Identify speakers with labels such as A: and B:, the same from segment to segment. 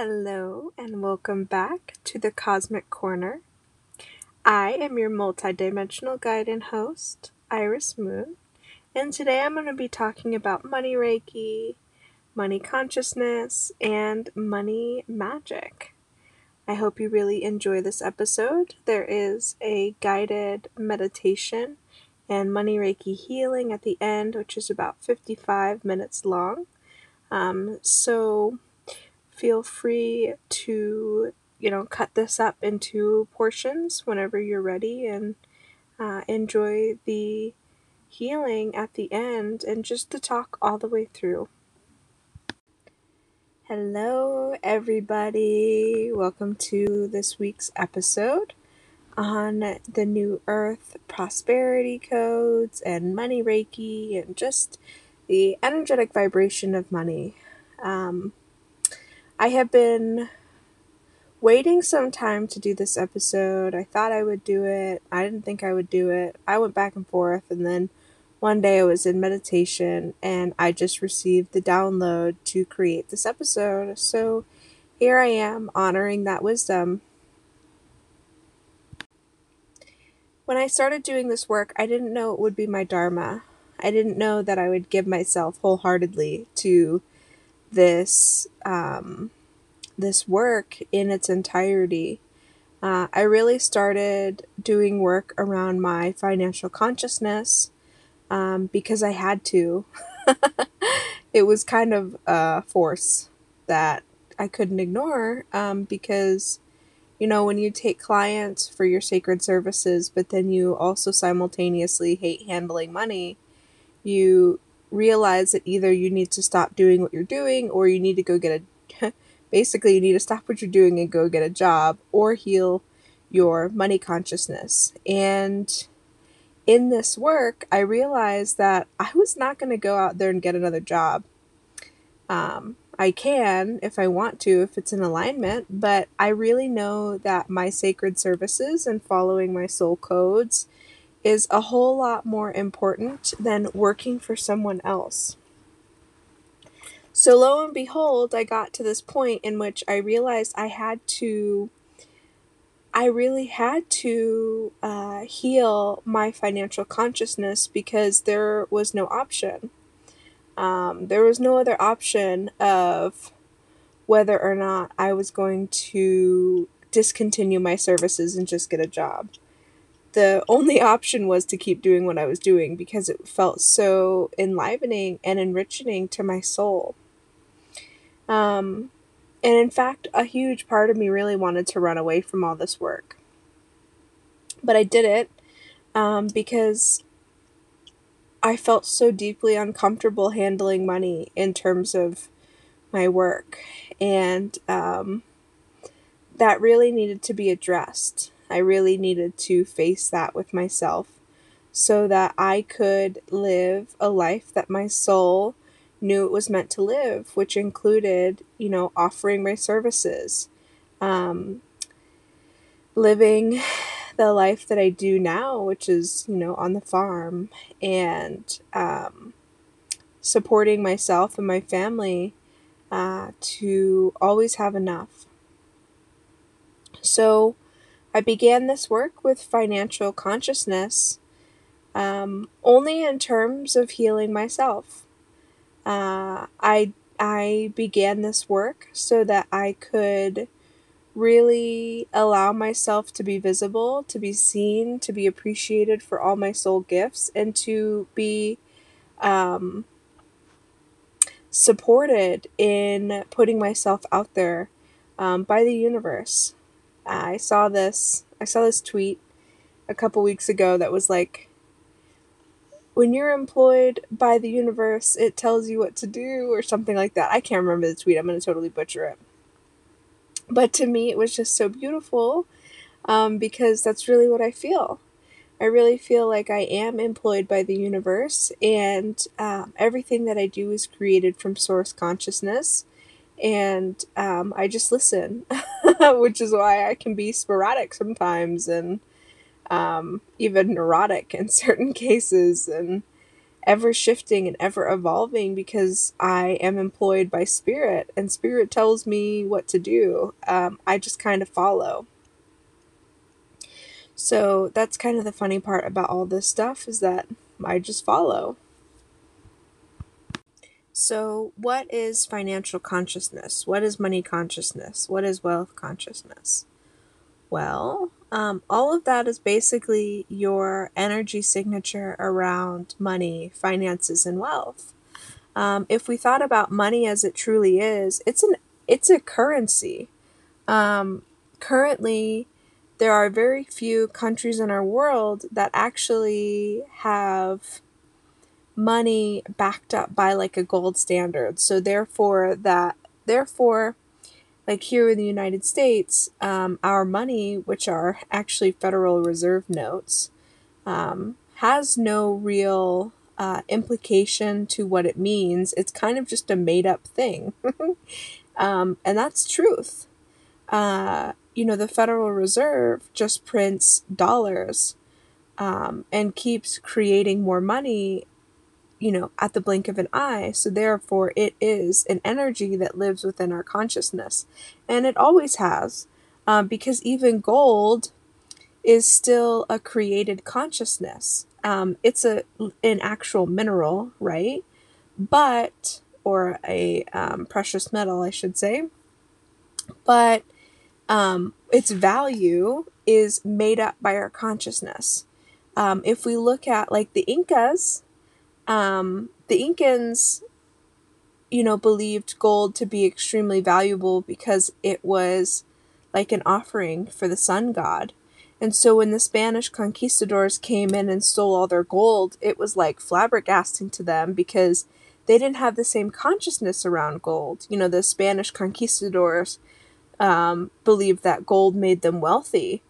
A: Hello, and welcome back to the Cosmic Corner. I am your multidimensional guide and host, Iris Moon, and today I'm going to be talking about money Reiki, money consciousness, and money magic. I hope you really enjoy this episode. There is a guided meditation and money Reiki healing at the end, which is about 55 minutes long. Um, so feel free to, you know, cut this up into portions whenever you're ready and uh, enjoy the healing at the end and just to talk all the way through. Hello, everybody. Welcome to this week's episode on the New Earth prosperity codes and money Reiki and just the energetic vibration of money. Um, I have been waiting some time to do this episode. I thought I would do it. I didn't think I would do it. I went back and forth, and then one day I was in meditation and I just received the download to create this episode. So here I am honoring that wisdom. When I started doing this work, I didn't know it would be my Dharma. I didn't know that I would give myself wholeheartedly to this um, this work in its entirety. Uh, I really started doing work around my financial consciousness um, because I had to. it was kind of a force that I couldn't ignore um, because, you know, when you take clients for your sacred services, but then you also simultaneously hate handling money, you realize that either you need to stop doing what you're doing or you need to go get a basically you need to stop what you're doing and go get a job or heal your money consciousness and in this work i realized that i was not going to go out there and get another job um, i can if i want to if it's in alignment but i really know that my sacred services and following my soul codes is a whole lot more important than working for someone else. So, lo and behold, I got to this point in which I realized I had to, I really had to uh, heal my financial consciousness because there was no option. Um, there was no other option of whether or not I was going to discontinue my services and just get a job the only option was to keep doing what I was doing because it felt so enlivening and enriching to my soul. Um, and in fact, a huge part of me really wanted to run away from all this work. But I did it um, because I felt so deeply uncomfortable handling money in terms of my work. And um, that really needed to be addressed. I really needed to face that with myself so that I could live a life that my soul knew it was meant to live, which included, you know, offering my services, um, living the life that I do now, which is, you know, on the farm, and um, supporting myself and my family uh, to always have enough. So, I began this work with financial consciousness um, only in terms of healing myself. Uh, I I began this work so that I could really allow myself to be visible, to be seen, to be appreciated for all my soul gifts, and to be um, supported in putting myself out there um, by the universe. I saw this I saw this tweet a couple weeks ago that was like when you're employed by the universe, it tells you what to do or something like that. I can't remember the tweet. I'm going to totally butcher it. But to me, it was just so beautiful um, because that's really what I feel. I really feel like I am employed by the universe, and um, everything that I do is created from source consciousness and um, I just listen, which is why I can be sporadic sometimes and um, even neurotic in certain cases. And ever shifting and ever evolving because I am employed by spirit and spirit tells me what to do. Um, I just kind of follow. So that's kind of the funny part about all this stuff is that I just follow. So, what is financial consciousness? What is money consciousness? What is wealth consciousness? Well, um, all of that is basically your energy signature around money, finances, and wealth. Um, if we thought about money as it truly is, it's an it's a currency. Um, currently, there are very few countries in our world that actually have money backed up by like a gold standard. So therefore, that therefore like here in the United States, um, our money, which are actually Federal Reserve notes, um, has no real uh, implication to what it means. It's kind of just a made up thing. um, and that's truth. Uh, you know, the Federal Reserve just prints dollars um, and keeps creating more money you know, at the blink of an eye. So therefore, it is an energy that lives within our consciousness. And it always has, um, because even gold is still a created consciousness. Um, it's a an actual mineral, right? But or a um, precious metal, I should say. But um, its value is made up by our consciousness. Um, if we look at like the Incas, um, the Incans, you know, believed gold to be extremely valuable because it was like an offering for the sun god. And so when the Spanish conquistadors came in and stole all their gold, it was like flabbergasting to them because they didn't have the same consciousness around gold. You know, the Spanish conquistadors um, believed that gold made them wealthy,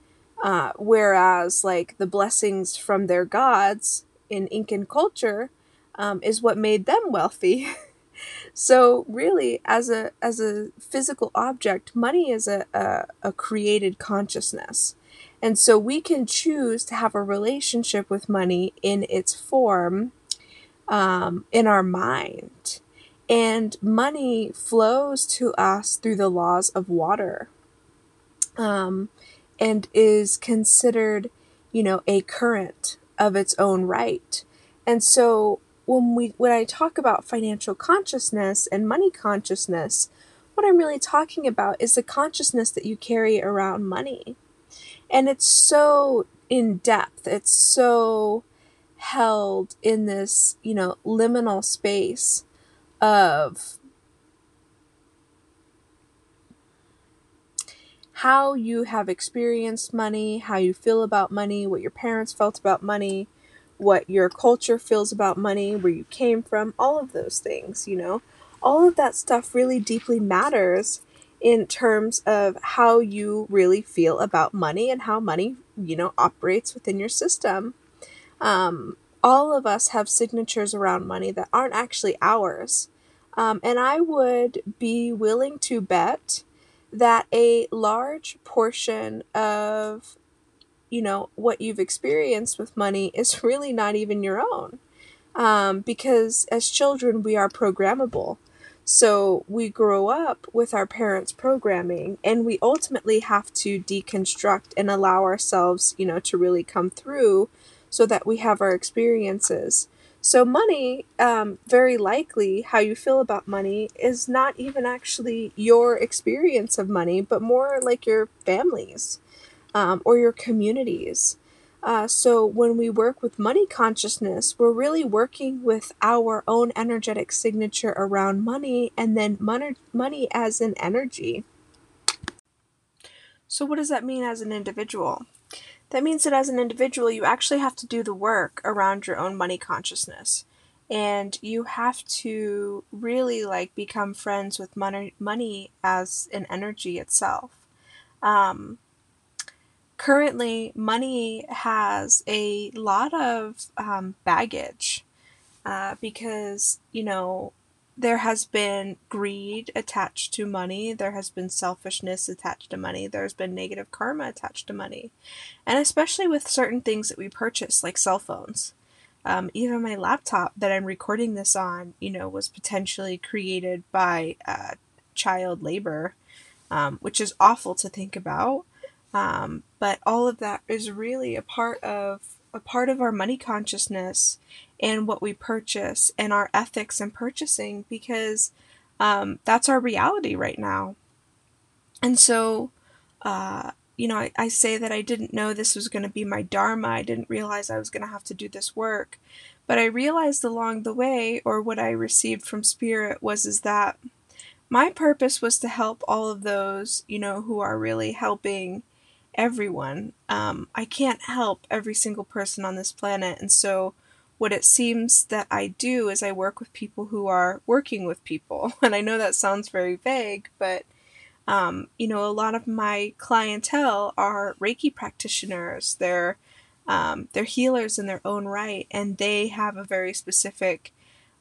A: uh, whereas like the blessings from their gods in Incan culture um, is what made them wealthy. so really, as a as a physical object, money is a, a, a created consciousness. And so we can choose to have a relationship with money in its form um, in our mind. And money flows to us through the laws of water um, and is considered, you know, a current of its own right. And so when we when I talk about financial consciousness and money consciousness, what I'm really talking about is the consciousness that you carry around money. And it's so in depth. It's so held in this, you know, liminal space of how you have experienced money, how you feel about money, what your parents felt about money, what your culture feels about money, where you came from, all of those things, you know. All of that stuff really deeply matters in terms of how you really feel about money and how money, you know, operates within your system. Um, all of us have signatures around money that aren't actually ours. Um, and I would be willing to bet that a large portion of you know, what you've experienced with money is really not even your own. Um, because as children, we are programmable. So we grow up with our parents' programming, and we ultimately have to deconstruct and allow ourselves, you know, to really come through so that we have our experiences. So, money, um, very likely, how you feel about money is not even actually your experience of money, but more like your family's um, or your communities. Uh, so when we work with money consciousness, we're really working with our own energetic signature around money and then money, money as an energy. So, what does that mean as an individual? That means that as an individual, you actually have to do the work around your own money consciousness. And you have to really like become friends with money, money as an energy itself. Um, currently money has a lot of um, baggage uh, because you know there has been greed attached to money there has been selfishness attached to money there's been negative karma attached to money and especially with certain things that we purchase like cell phones um, even my laptop that I'm recording this on, you know, was potentially created by uh, child labor, um, which is awful to think about. Um, but all of that is really a part of a part of our money consciousness and what we purchase and our ethics in purchasing because um, that's our reality right now. And so, uh, you know, I, I say that I didn't know this was going to be my dharma. I didn't realize I was going to have to do this work. But I realized along the way, or what I received from Spirit, was is that my purpose was to help all of those, you know, who are really helping everyone. Um, I can't help every single person on this planet. And so, what it seems that I do is I work with people who are working with people. And I know that sounds very vague, but um, you know, a lot of my clientele are Reiki practitioners. They're um, they're healers in their own right, and they have a very specific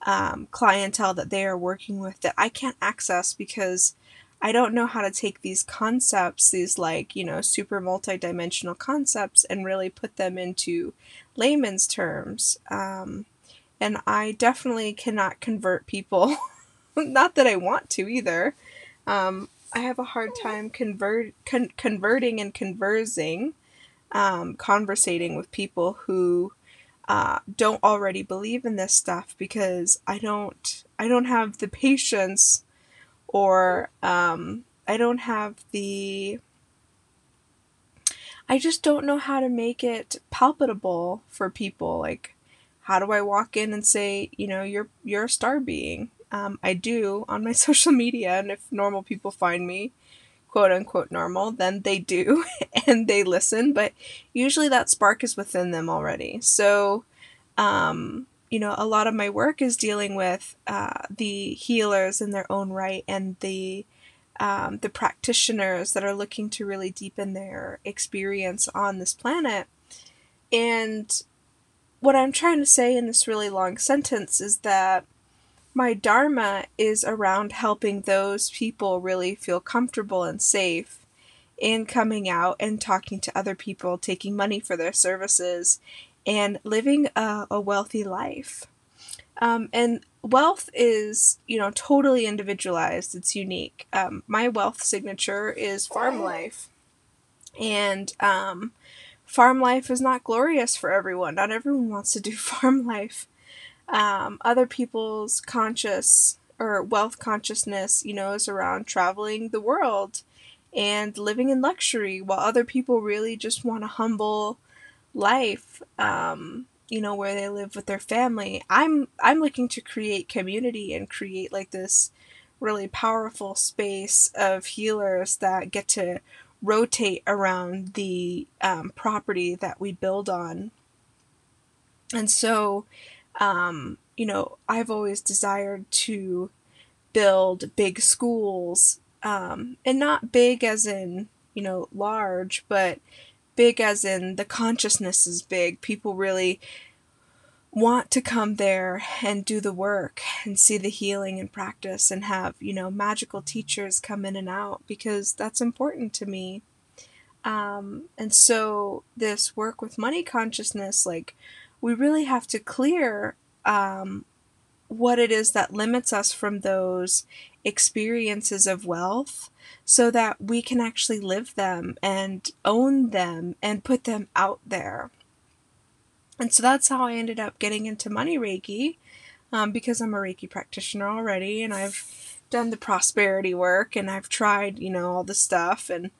A: um, clientele that they are working with that I can't access because I don't know how to take these concepts, these like, you know, super multidimensional concepts, and really put them into layman's terms. Um, and I definitely cannot convert people. Not that I want to either. Um, I have a hard time convert con- converting and conversing, um, conversating with people who uh, don't already believe in this stuff because I don't I don't have the patience or um, I don't have the I just don't know how to make it palpable for people like how do I walk in and say, you know, you're you're a star being? Um, I do on my social media, and if normal people find me, quote unquote normal, then they do and they listen, but usually that spark is within them already. So, um, you know, a lot of my work is dealing with uh, the healers in their own right and the um, the practitioners that are looking to really deepen their experience on this planet. And what I'm trying to say in this really long sentence is that my dharma is around helping those people really feel comfortable and safe in coming out and talking to other people, taking money for their services, and living a, a wealthy life. Um, and wealth is, you know, totally individualized. It's unique. Um, my wealth signature is farm life, and um, farm life is not glorious for everyone. Not everyone wants to do farm life um, other people's conscious or wealth consciousness, you know, is around traveling the world and living in luxury, while other people really just want a humble life, um, you know, where they live with their family. I'm I'm looking to create community and create like this really powerful space of healers that get to rotate around the um, property that we build on. And so um, you know, I've always desired to build big schools, um, and not big as in, you know, large, but big as in the consciousness is big. People really want to come there and do the work and see the healing and practice and have, you know, magical teachers come in and out because that's important to me. Um, and so this work with money consciousness, like, we really have to clear um, what it is that limits us from those experiences of wealth so that we can actually live them and own them and put them out there. And so that's how I ended up getting into money Reiki um, because I'm a Reiki practitioner already and I've done the prosperity work and I've tried, you know, all the stuff. And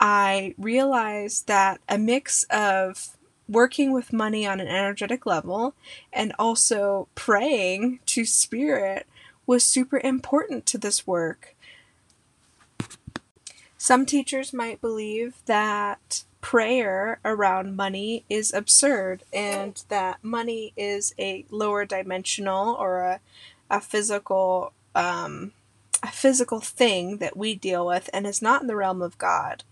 A: I realized that a mix of working with money on an energetic level and also praying to spirit was super important to this work. Some teachers might believe that prayer around money is absurd and that money is a lower dimensional or a, a physical um, a physical thing that we deal with and is not in the realm of God.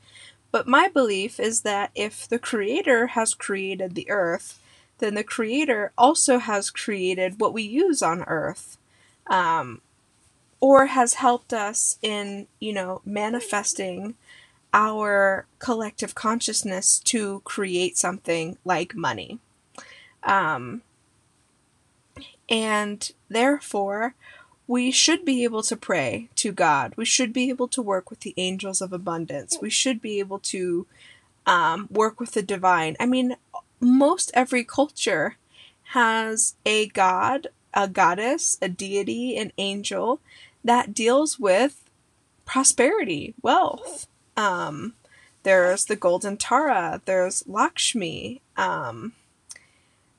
A: But my belief is that if the Creator has created the earth, then the Creator also has created what we use on earth. Um, or has helped us in, you know, manifesting our collective consciousness to create something like money. Um, And therefore, we should be able to pray to God. We should be able to work with the angels of abundance. We should be able to um, work with the divine. I mean, most every culture has a god, a goddess, a deity, an angel that deals with prosperity, wealth. Um, there's the Golden Tara. There's Lakshmi. Um,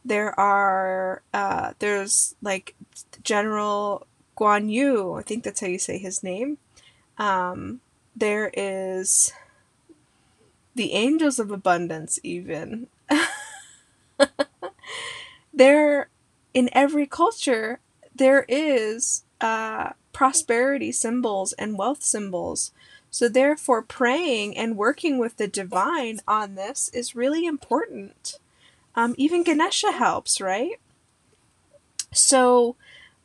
A: there are uh, there's like General Guan Yu. I think that's how you say his name. Um, there is the Angels of Abundance. Even there, in every culture, there is uh, prosperity symbols and wealth symbols. So, therefore, praying and working with the divine on this is really important. Um, even Ganesha helps, right? So,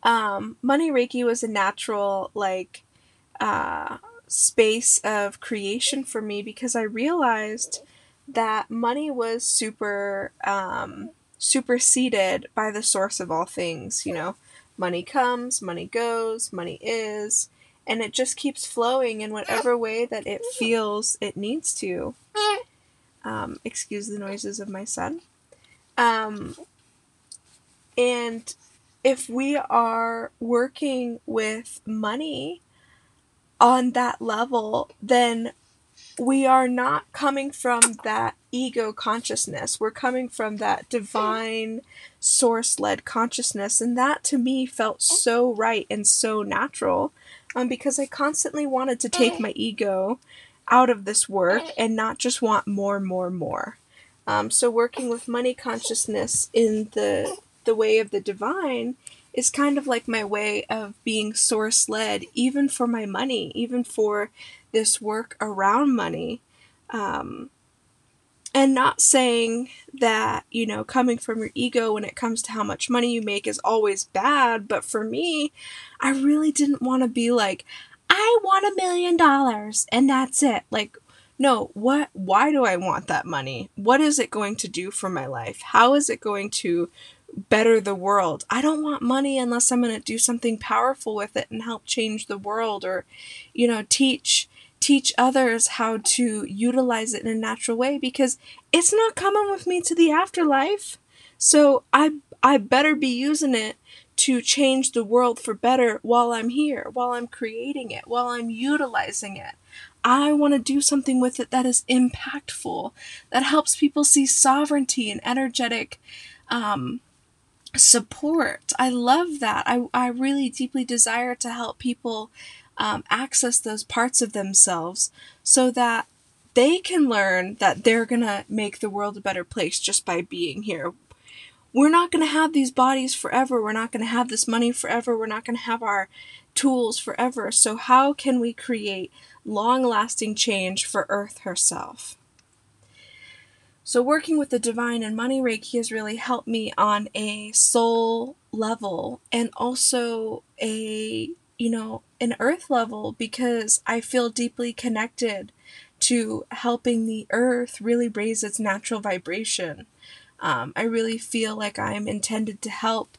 A: um, money Reiki was a natural, like, uh, space of creation for me because I realized that money was super um, superseded by the source of all things. You know, money comes, money goes, money is and it just keeps flowing in whatever way that it feels it needs to. Um, excuse the noises of my son. Um, and if we are working with money on that level, then we are not coming from that ego consciousness. We're coming from that divine source led consciousness. And that to me felt so right and so natural um, because I constantly wanted to take my ego out of this work and not just want more, more, more. Um, so working with money consciousness in the the way of the divine is kind of like my way of being source led, even for my money, even for this work around money. Um, and not saying that, you know, coming from your ego when it comes to how much money you make is always bad, but for me, I really didn't want to be like, I want a million dollars and that's it. Like, no, what why do I want that money? What is it going to do for my life? How is it going to better the world? I don't want money unless I'm going to do something powerful with it and help change the world or you know, teach teach others how to utilize it in a natural way because it's not coming with me to the afterlife. So I I better be using it to change the world for better while I'm here, while I'm creating it, while I'm utilizing it. I want to do something with it that is impactful, that helps people see sovereignty and energetic um, support. I love that. I, I really deeply desire to help people um, access those parts of themselves so that they can learn that they're going to make the world a better place just by being here. We're not going to have these bodies forever. We're not going to have this money forever. We're not going to have our tools forever. So, how can we create long lasting change for Earth herself? So, working with the divine and money Reiki has really helped me on a soul level and also a you know, an earth level because I feel deeply connected to helping the earth really raise its natural vibration. Um, I really feel like I'm intended to help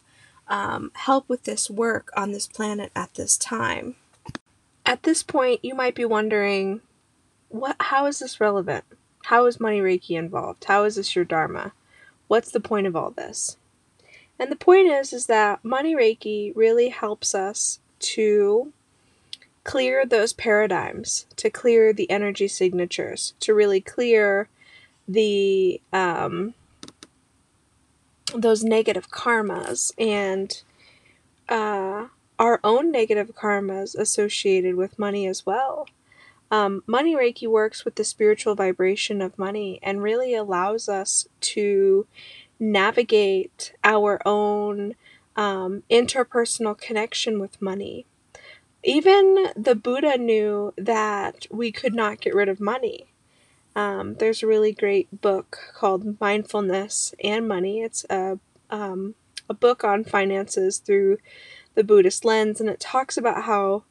A: um, help with this work on this planet at this time. At this point, you might be wondering, what? How is this relevant? How is money Reiki involved? How is this your dharma? What's the point of all this? And the point is, is that money Reiki really helps us to clear those paradigms, to clear the energy signatures, to really clear the um, those negative karmas and uh, our own negative karmas associated with money as well. Um, money Reiki works with the spiritual vibration of money and really allows us to navigate our own um, interpersonal connection with money. Even the Buddha knew that we could not get rid of money. Um, there's a really great book called Mindfulness and Money. It's a, um, a book on finances through the Buddhist lens, and it talks about how,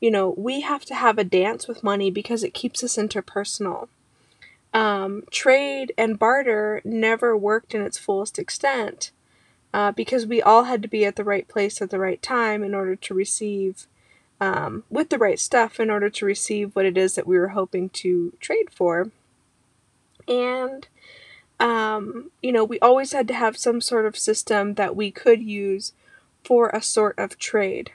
A: you know, we have to have a dance with money because it keeps us interpersonal. Um, trade and barter never worked in its fullest extent uh, because we all had to be at the right place at the right time in order to receive, um, with the right stuff, in order to receive what it is that we were hoping to trade for. And, um, you know, we always had to have some sort of system that we could use for a sort of trade.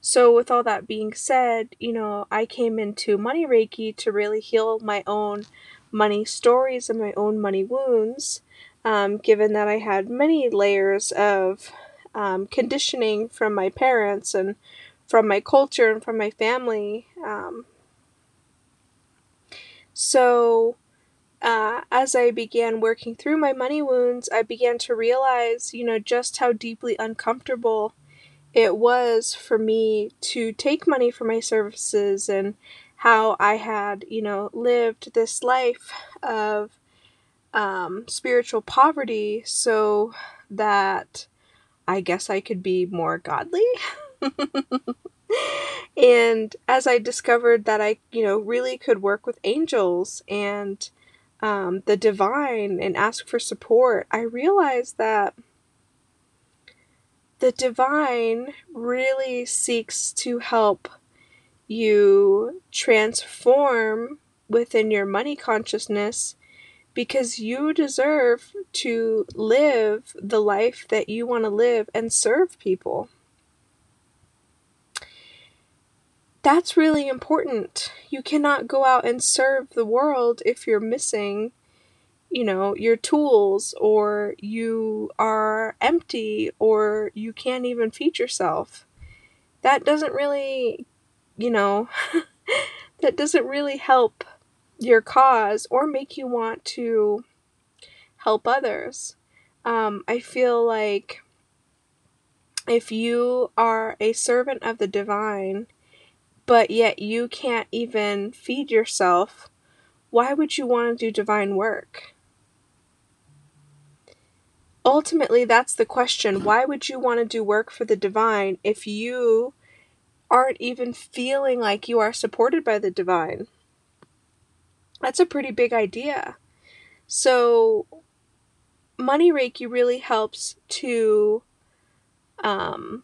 A: So, with all that being said, you know, I came into Money Reiki to really heal my own money stories and my own money wounds, um, given that I had many layers of um, conditioning from my parents and from my culture and from my family. Um, so, uh, as I began working through my money wounds, I began to realize, you know, just how deeply uncomfortable it was for me to take money for my services and how I had, you know, lived this life of um, spiritual poverty so that I guess I could be more godly. and as I discovered that I, you know, really could work with angels and um, the divine and ask for support, I realized that the divine really seeks to help you transform within your money consciousness because you deserve to live the life that you want to live and serve people. That's really important. You cannot go out and serve the world if you're missing you know, your tools or you are empty or you can't even feed yourself. That doesn't really, you know, that doesn't really help your cause or make you want to help others. Um, I feel like if you are a servant of the divine, but yet you can't even feed yourself, why would you want to do divine work? ultimately that's the question. Why would you want to do work for the divine if you aren't even feeling like you are supported by the divine? That's a pretty big idea. So, money reiki really helps to um,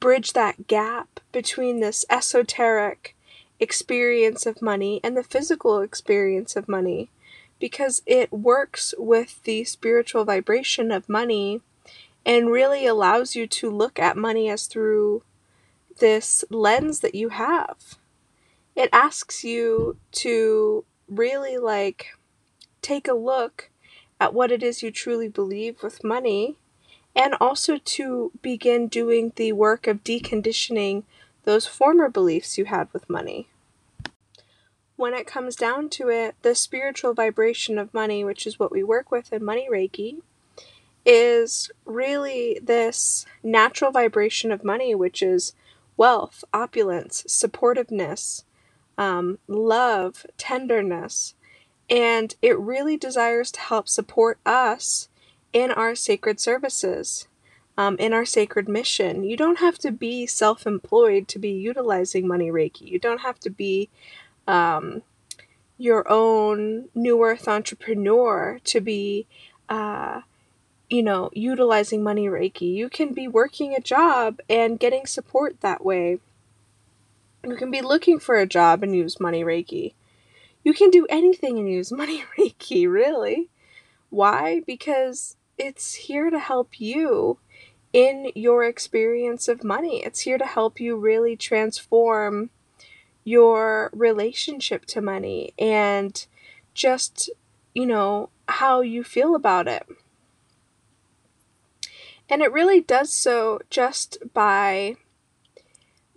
A: bridge that gap between this esoteric experience of money and the physical experience of money because it works with the spiritual vibration of money and really allows you to look at money as through this lens that you have. It asks you to really like take a look at what it is you truly believe with money and also to begin doing the work of deconditioning those former beliefs you had with money. When it comes down to it, the spiritual vibration of money, which is what we work with in Money Reiki, is really this natural vibration of money, which is wealth, opulence, supportiveness, um, love, tenderness. And it really desires to help support us in our sacred services, um, in our sacred mission. You don't have to be self employed to be utilizing Money Reiki. You don't have to be um, your own new earth entrepreneur to be uh, you know utilizing money reiki you can be working a job and getting support that way you can be looking for a job and use money reiki. You can do anything and use money reiki really. Why? Because it's here to help you in your experience of money. It's here to help you really transform your relationship to money and just, you know, how you feel about it. And it really does so just by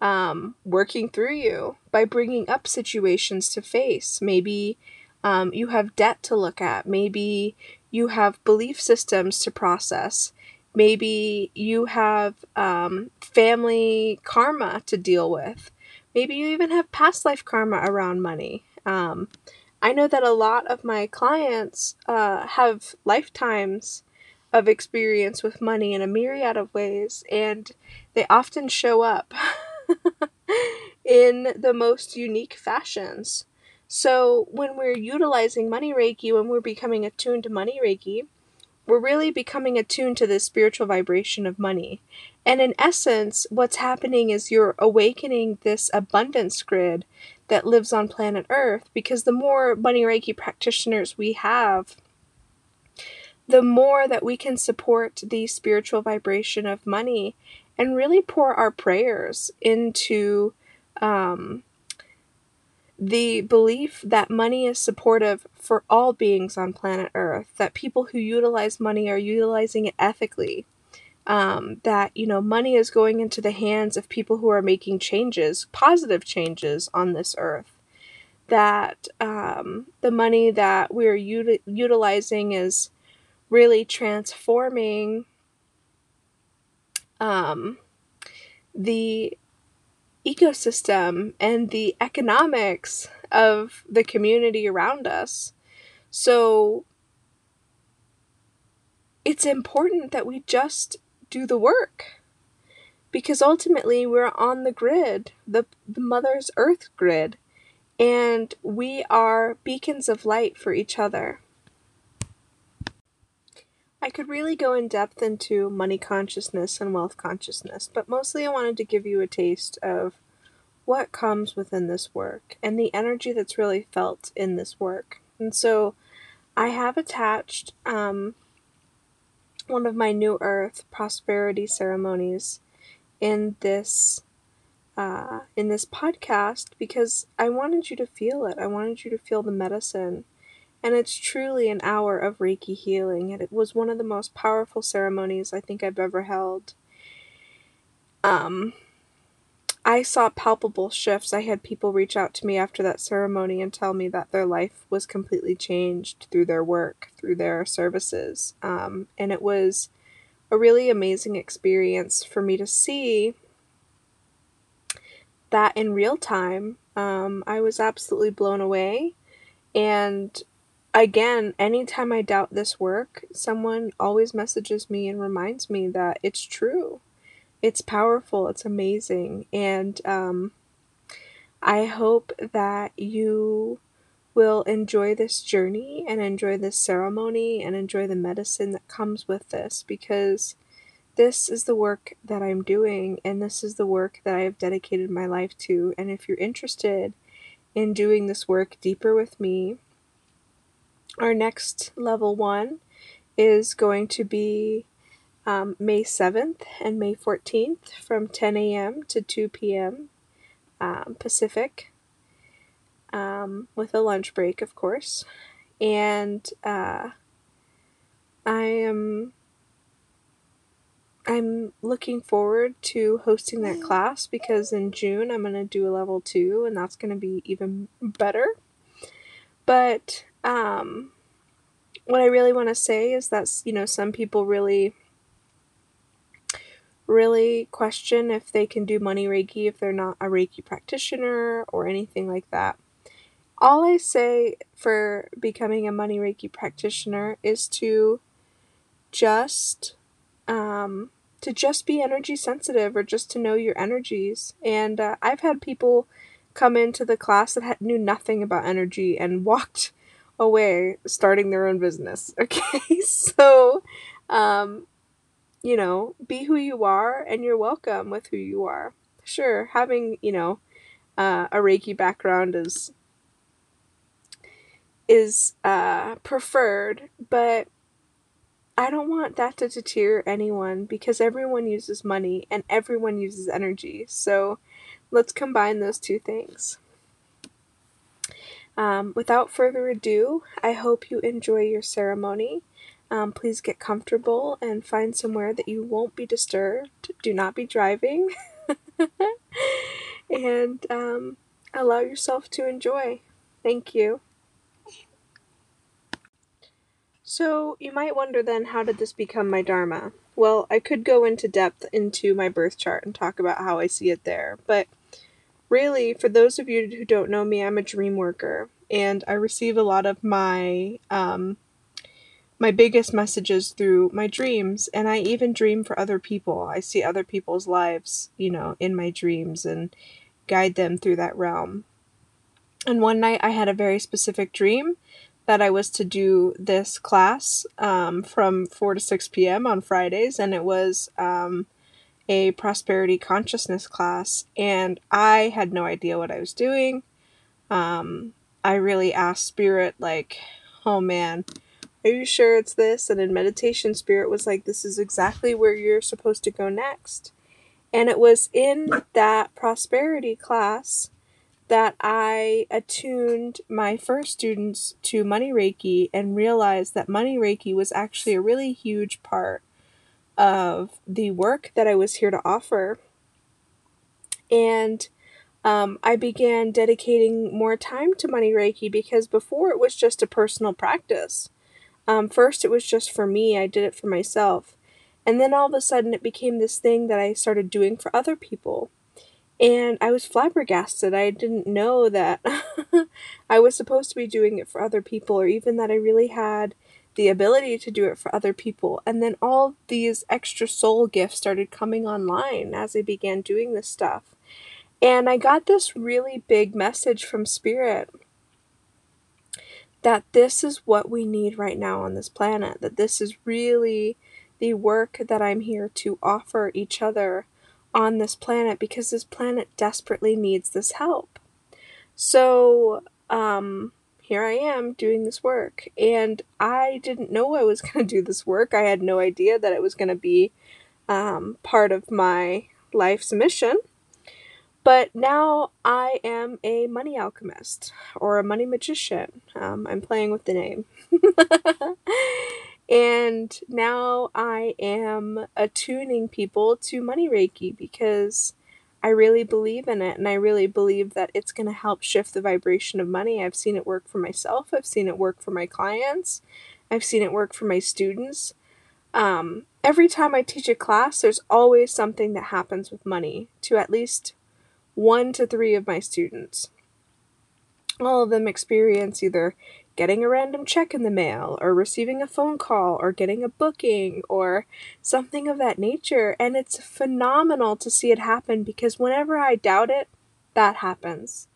A: um, working through you, by bringing up situations to face. Maybe um, you have debt to look at, maybe you have belief systems to process. Maybe you have um, family karma to deal with. Maybe you even have past life karma around money. Um, I know that a lot of my clients uh, have lifetimes of experience with money in a myriad of ways, and they often show up in the most unique fashions. So, when we're utilizing money Reiki, when we're becoming attuned to money Reiki, we're really becoming attuned to the spiritual vibration of money. And in essence, what's happening is you're awakening this abundance grid that lives on planet Earth because the more money Reiki practitioners we have, the more that we can support the spiritual vibration of money and really pour our prayers into um, the belief that money is supportive for all beings on planet Earth, that people who utilize money are utilizing it ethically, um, that, you know, money is going into the hands of people who are making changes, positive changes on this earth, that um, the money that we're uti- utilizing is really transforming um, the ecosystem and the economics of the community around us. So it's important that we just do the work because ultimately we're on the grid, the, the Mother's Earth grid, and we are beacons of light for each other. I could really go in depth into money consciousness and wealth consciousness, but mostly I wanted to give you a taste of what comes within this work and the energy that's really felt in this work. And so I have attached um, one of my New Earth prosperity ceremonies in this uh, in this podcast because I wanted you to feel it. I wanted you to feel the medicine and it's truly an hour of Reiki healing, and it was one of the most powerful ceremonies I think I've ever held. Um, I saw palpable shifts. I had people reach out to me after that ceremony and tell me that their life was completely changed through their work, through their services. Um, and it was a really amazing experience for me to see that in real time. Um, I was absolutely blown away. And again, anytime I doubt this work, someone always messages me and reminds me that it's true. It's powerful, it's amazing, and um, I hope that you will enjoy this journey and enjoy this ceremony and enjoy the medicine that comes with this because this is the work that I'm doing and this is the work that I have dedicated my life to. And if you're interested in doing this work deeper with me, our next level one is going to be um, May 7th and May 14th from 10 a.m. to 2 p.m. Um, Pacific, um, with a lunch break, of course. And uh, I am I'm looking forward to hosting that class because in June I'm going to do a level 2 and that's going to be even better. But um, what I really want to say is that, you know, some people really, really question if they can do money Reiki if they're not a Reiki practitioner or anything like that. All I say for becoming a money Reiki practitioner is to just, um, to just be energy sensitive or just to know your energies. And uh, I've had people come into the class that had, knew nothing about energy and walked away starting their own business. Okay, so, um, you know, be who you are and you're welcome with who you are. Sure, having, you know, uh, a Reiki background is is uh, preferred, but I don't want that to deter anyone because everyone uses money and everyone uses energy. So let's combine those two things. Um, without further ado, I hope you enjoy your ceremony. Um, please get comfortable and find somewhere that you won't be disturbed. Do not be driving. and um, allow yourself to enjoy. Thank you. So, you might wonder then, how did this become my Dharma? Well, I could go into depth into my birth chart and talk about how I see it there, but really, for those of you who don't know me, I'm a dream worker, and I receive a lot of my um, my biggest messages through my dreams, and I even dream for other people. I see other people's lives, you know, in my dreams and guide them through that realm. And one night I had a very specific dream that I was to do this class um, from 4 to 6 p.m. on Fridays, and it was um, a prosperity consciousness class. And I had no idea what I was doing. Um, I really asked Spirit, like, oh man, are you sure it's this? And in meditation, Spirit was like, this is exactly where you're supposed to go next. And it was in that prosperity class that I attuned my first students to money Reiki and realized that money Reiki was actually a really huge part of the work that I was here to offer. And um, I began dedicating more time to money Reiki because before it was just a personal practice. Um, first, it was just for me, I did it for myself. And then all of a sudden, it became this thing that I started doing for other people. And I was flabbergasted. I didn't know that I was supposed to be doing it for other people, or even that I really had the ability to do it for other people. And then all these extra soul gifts started coming online as I began doing this stuff. And I got this really big message from Spirit that this is what we need right now on this planet, that this is really the work that I'm here to offer each other on this planet because this planet desperately needs this help. So, um, here I am doing this work. And I didn't know I was going to do this work. I had no idea that it was going to be um, part of my life's mission. But now I am a money alchemist or a money magician. Um, I'm playing with the name. And now I am attuning people to money Reiki because I really believe in it and I really believe that it's going to help shift the vibration of money. I've seen it work for myself, I've seen it work for my clients, I've seen it work for my students. Um, every time I teach a class, there's always something that happens with money to at least one to three of my students. All of them experience either getting a random check in the mail or receiving a phone call or getting a booking or something of that nature. And it's phenomenal to see it happen because whenever I doubt it, that happens.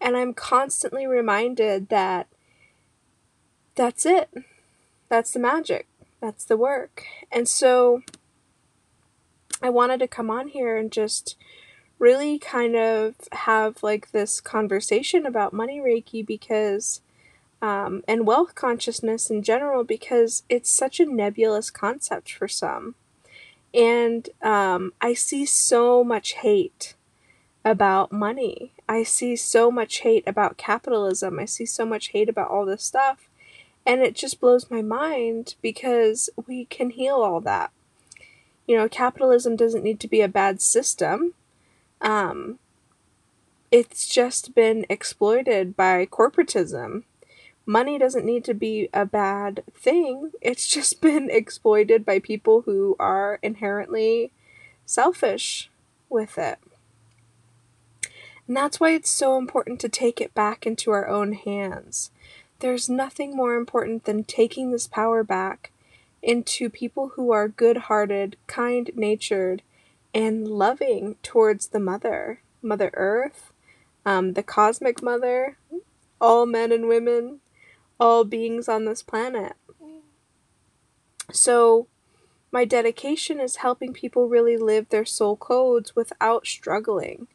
A: And I'm constantly reminded that that's it. That's the magic. That's the work. And so I wanted to come on here and just really kind of have like this conversation about money Reiki because um, and wealth consciousness in general because it's such a nebulous concept for some. And um, I see so much hate about money. I see so much hate about capitalism. I see so much hate about all this stuff. And it just blows my mind because we can heal all that. You know, capitalism doesn't need to be a bad system. Um, it's just been exploited by corporatism money doesn't need to be a bad thing. It's just been exploited by people who are inherently selfish with it. And that's why it's so important to take it back into our own hands. There's nothing more important than taking this power back into people who are good hearted, kind natured, and loving towards the Mother, Mother Earth, um, the Cosmic Mother, all men and women, all beings on this planet. So, my dedication is helping people really live their soul codes without struggling,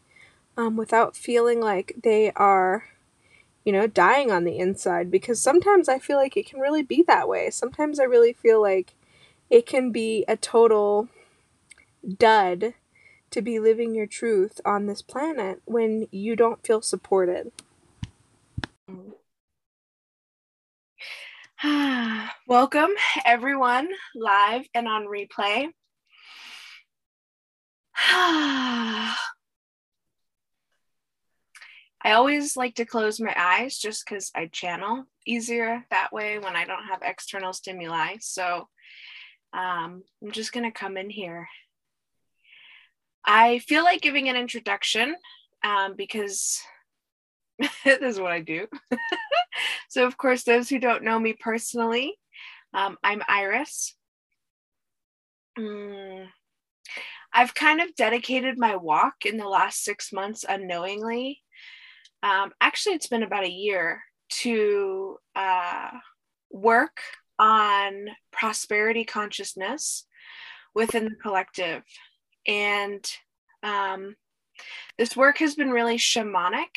A: um, without feeling like they are, you know, dying on the inside. Because sometimes I feel like it can really be that way. Sometimes I really feel like it can be a total dud to be living your truth on this planet when you don't feel supported. Welcome, everyone, live and on replay. I always like to close my eyes just because I channel easier that way when I don't have external stimuli. So um, I'm just going to come in here. I feel like giving an introduction um, because this is what I do. so, of course, those who don't know me personally, um, I'm Iris. Mm, I've kind of dedicated my walk in the last six months unknowingly. Um, actually, it's been about a year to uh, work on prosperity consciousness within the collective. And um, this work has been really shamanic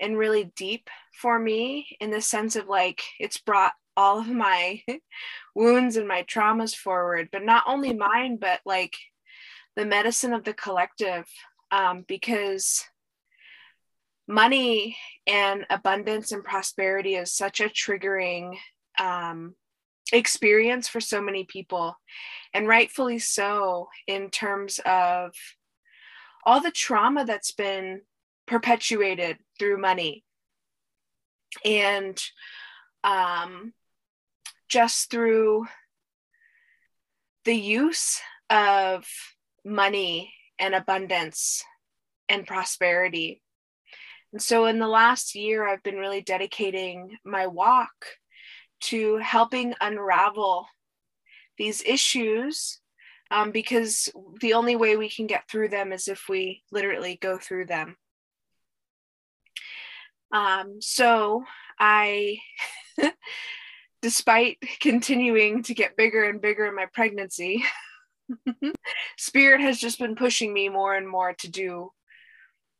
A: and really deep for me in the sense of like it's brought all of my wounds and my traumas forward, but not only mine, but like the medicine of the collective. Um, because money and abundance and prosperity is such a triggering um, experience for so many people, and rightfully so, in terms of all the trauma that's been perpetuated through money and um, just through the use of money and abundance and prosperity. And so, in the last year, I've been really dedicating my walk to helping unravel these issues um, because the only way we can get through them is if we literally go through them. Um, so, I, despite continuing to get bigger and bigger in my pregnancy, Spirit has just been pushing me more and more to do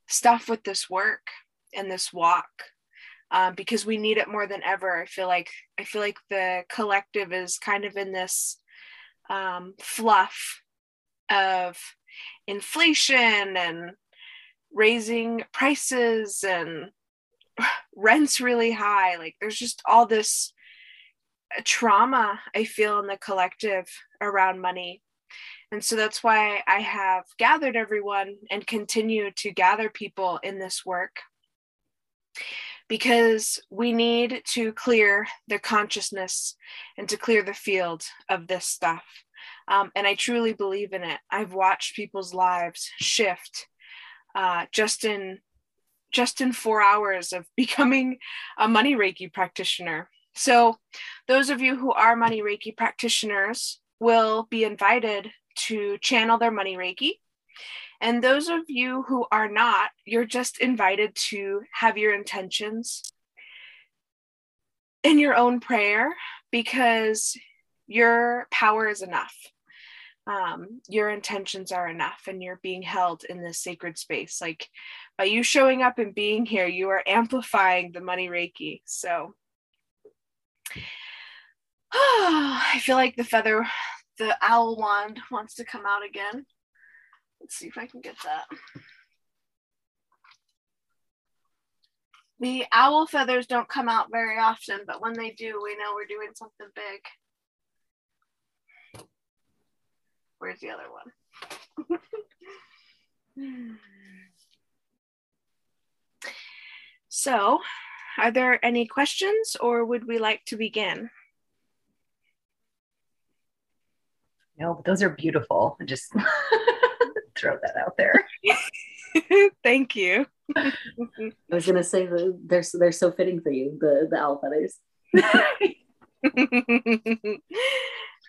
A: stuff with this work and this walk um, because we need it more than ever. I feel like I feel like the collective is kind of in this um, fluff of inflation and raising prices and rents really high. Like there's just all this trauma I feel in the collective around money. And so that's why I have gathered everyone and continue to gather people in this work because we need to clear the consciousness and to clear the field of this stuff. Um, and I truly believe in it. I've watched people's lives shift uh, just in just in four hours of becoming a money Reiki practitioner. So, those of you who are money Reiki practitioners will be invited to channel their money Reiki and those of you who are not, you're just invited to have your intentions in your own prayer because your power is enough. Um, your intentions are enough, and you're being held in this sacred space. Like by you showing up and being here, you are amplifying the money Reiki. So I feel like the feather, the owl wand wants to come out again. Let's see if I can get that. The owl feathers don't come out very often, but when they do, we know we're doing something big. Where's the other one? so, are there any questions or would we like to begin?
B: No, but those are beautiful. Just throw that out there.
A: Thank you.
C: I was gonna say that they're they're so fitting for you, the the owl feathers.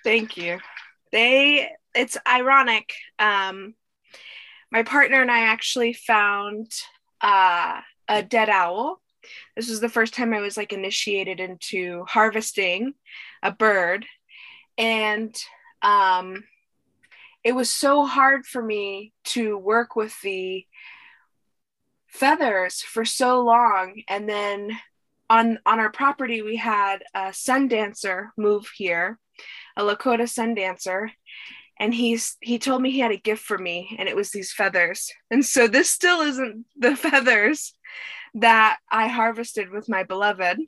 A: Thank you. They it's ironic. Um my partner and I actually found uh a dead owl. This was the first time I was like initiated into harvesting a bird. And um it was so hard for me to work with the feathers for so long and then on on our property we had a sun dancer move here a lakota sun dancer and he's he told me he had a gift for me and it was these feathers and so this still isn't the feathers that i harvested with my beloved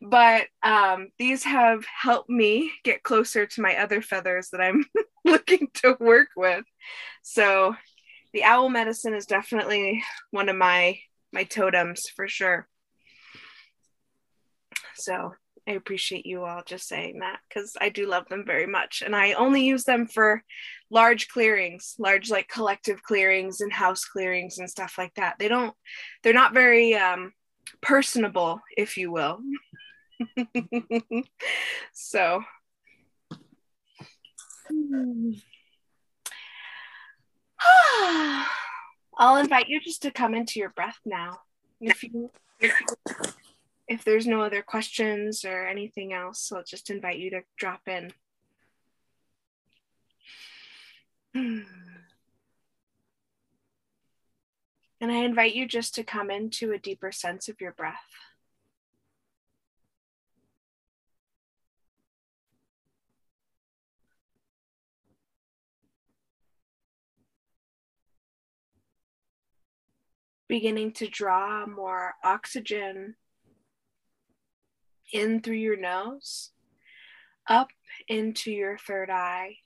A: but um, these have helped me get closer to my other feathers that I'm looking to work with. So the owl medicine is definitely one of my my totems for sure. So I appreciate you all just saying that because I do love them very much. And I only use them for large clearings, large like collective clearings and house clearings and stuff like that. They don't, they're not very um, personable, if you will. so I'll invite you just to come into your breath now. If you if there's no other questions or anything else, I'll just invite you to drop in. And I invite you just to come into a deeper sense of your breath. Beginning to draw more oxygen in through your nose, up into your third eye,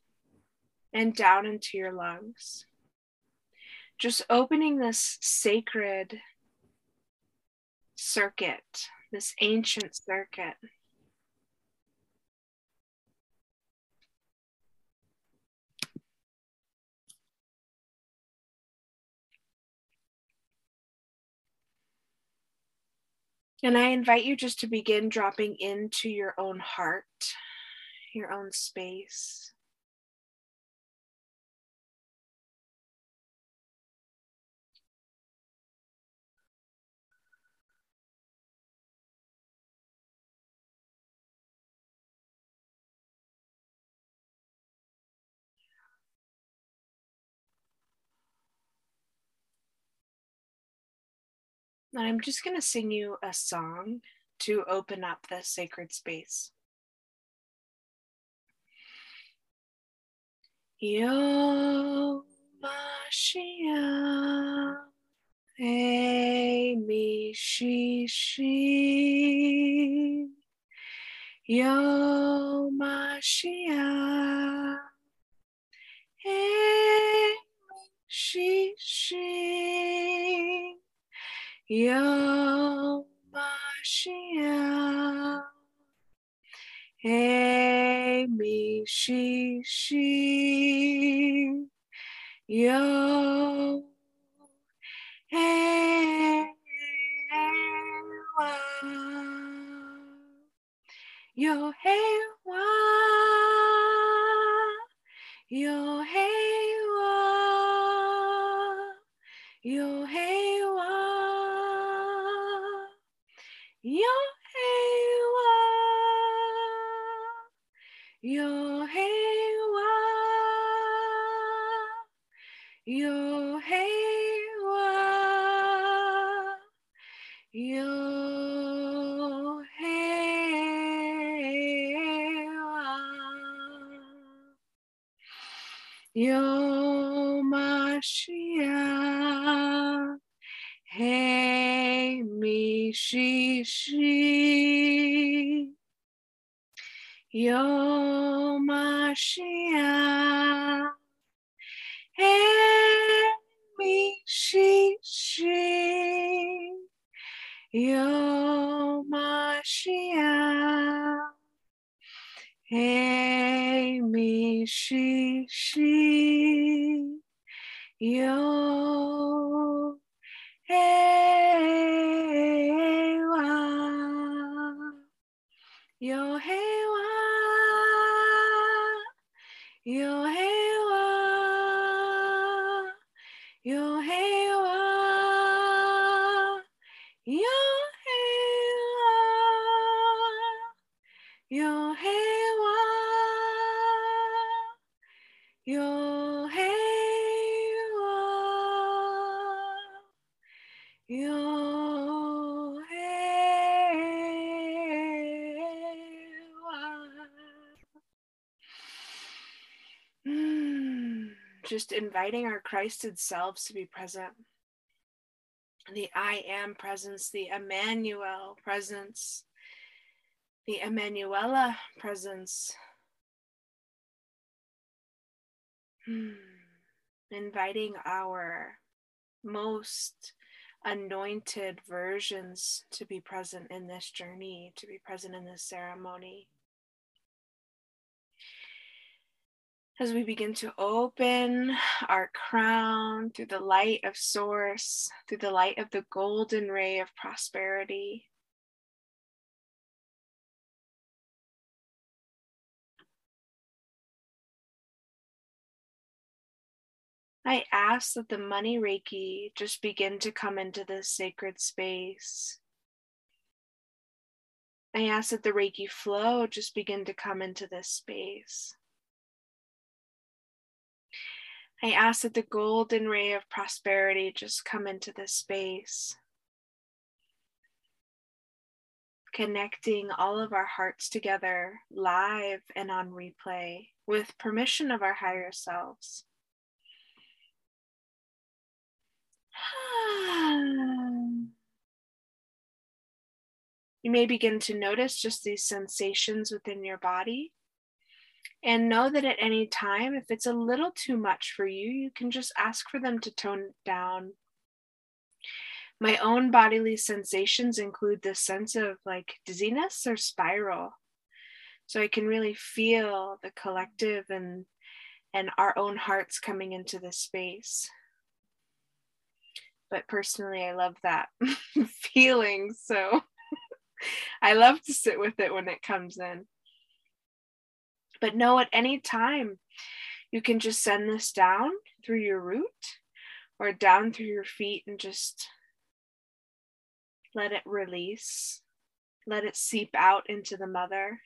A: and down into your lungs. Just opening this sacred circuit, this ancient circuit. And I invite you just to begin dropping into your own heart, your own space. And I'm just going to sing you a song to open up the sacred space. Yo Mashiach, Amy Shishi, Yo Mashiach, Amy Shishi. Yom Mashiach. Me, she, she. Yo. Hey. Yo, hey. Yo, hey, Yo, hey, wa. Yo, hey, wa. Yo, hey, wa. Yo, Mashiach. Hey, me, she, she. Yo, shit Just inviting our Christed selves to be present. The I am presence, the Emmanuel presence, the Emmanuela presence. Hmm. Inviting our most anointed versions to be present in this journey, to be present in this ceremony. As we begin to open our crown through the light of Source, through the light of the golden ray of prosperity, I ask that the money Reiki just begin to come into this sacred space. I ask that the Reiki flow just begin to come into this space. I ask that the golden ray of prosperity just come into this space, connecting all of our hearts together live and on replay with permission of our higher selves. You may begin to notice just these sensations within your body. And know that at any time, if it's a little too much for you, you can just ask for them to tone it down. My own bodily sensations include this sense of like dizziness or spiral. So I can really feel the collective and and our own hearts coming into this space. But personally, I love that feeling. So I love to sit with it when it comes in. But know at any time, you can just send this down through your root or down through your feet and just let it release. Let it seep out into the mother.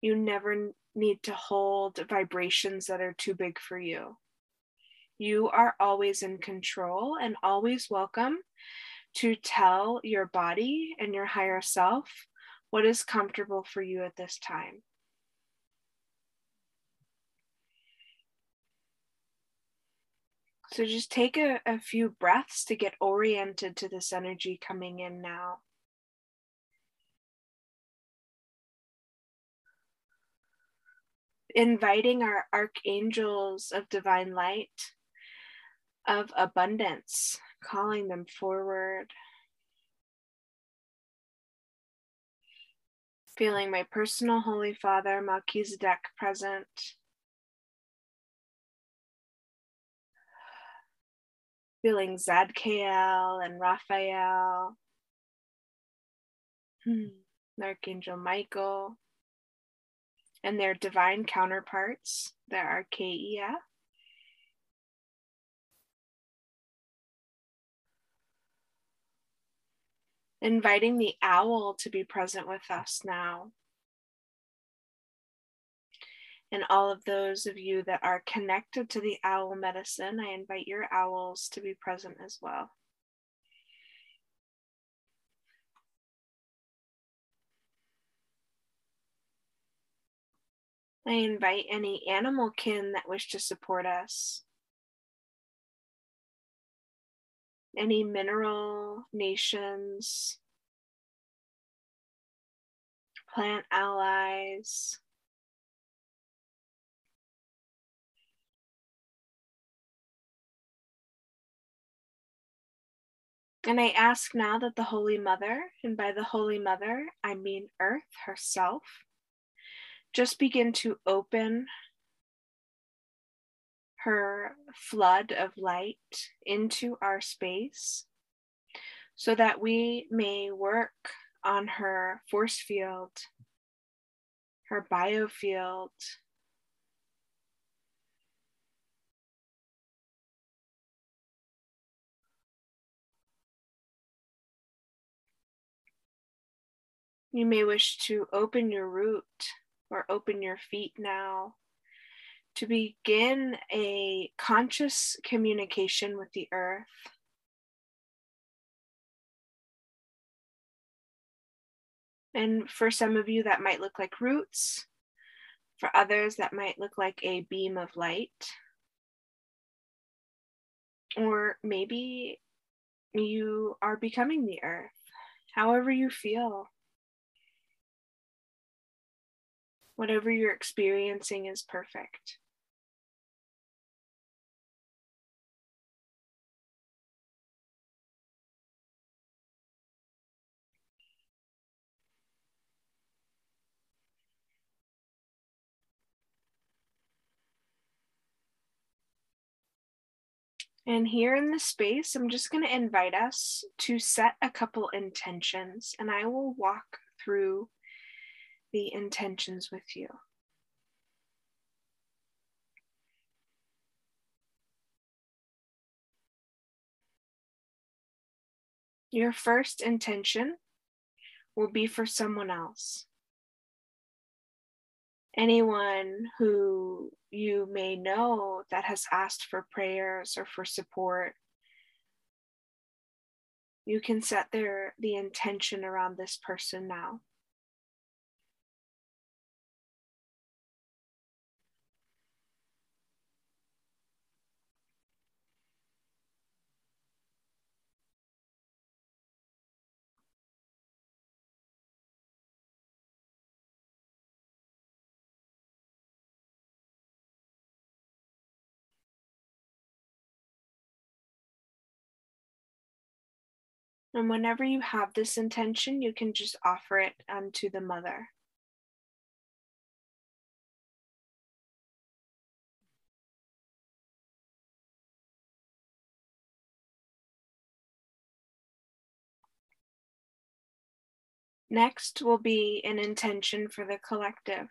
A: You never need to hold vibrations that are too big for you. You are always in control and always welcome to tell your body and your higher self what is comfortable for you at this time. So just take a, a few breaths to get oriented to this energy coming in now. Inviting our archangels of divine light of abundance, calling them forward. Feeling my personal Holy Father, Melchizedek, present. Feeling Zadkiel and Raphael, hmm. Archangel Michael, and their divine counterparts, the Archeia. Inviting the owl to be present with us now. And all of those of you that are connected to the owl medicine, I invite your owls to be present as well. I invite any animal kin that wish to support us any mineral nations, plant allies. And I ask now that the Holy Mother, and by the Holy Mother, I mean Earth herself, just begin to open her flood of light into our space so that we may work on her force field, her biofield. You may wish to open your root or open your feet now to begin a conscious communication with the earth. And for some of you, that might look like roots. For others, that might look like a beam of light. Or maybe you are becoming the earth, however you feel. Whatever you're experiencing is perfect. And here in the space, I'm just going to invite us to set a couple intentions, and I will walk through the intentions with you. Your first intention will be for someone else. Anyone who you may know that has asked for prayers or for support, you can set their the intention around this person now. And whenever you have this intention, you can just offer it um, unto the mother. Next will be an intention for the collective.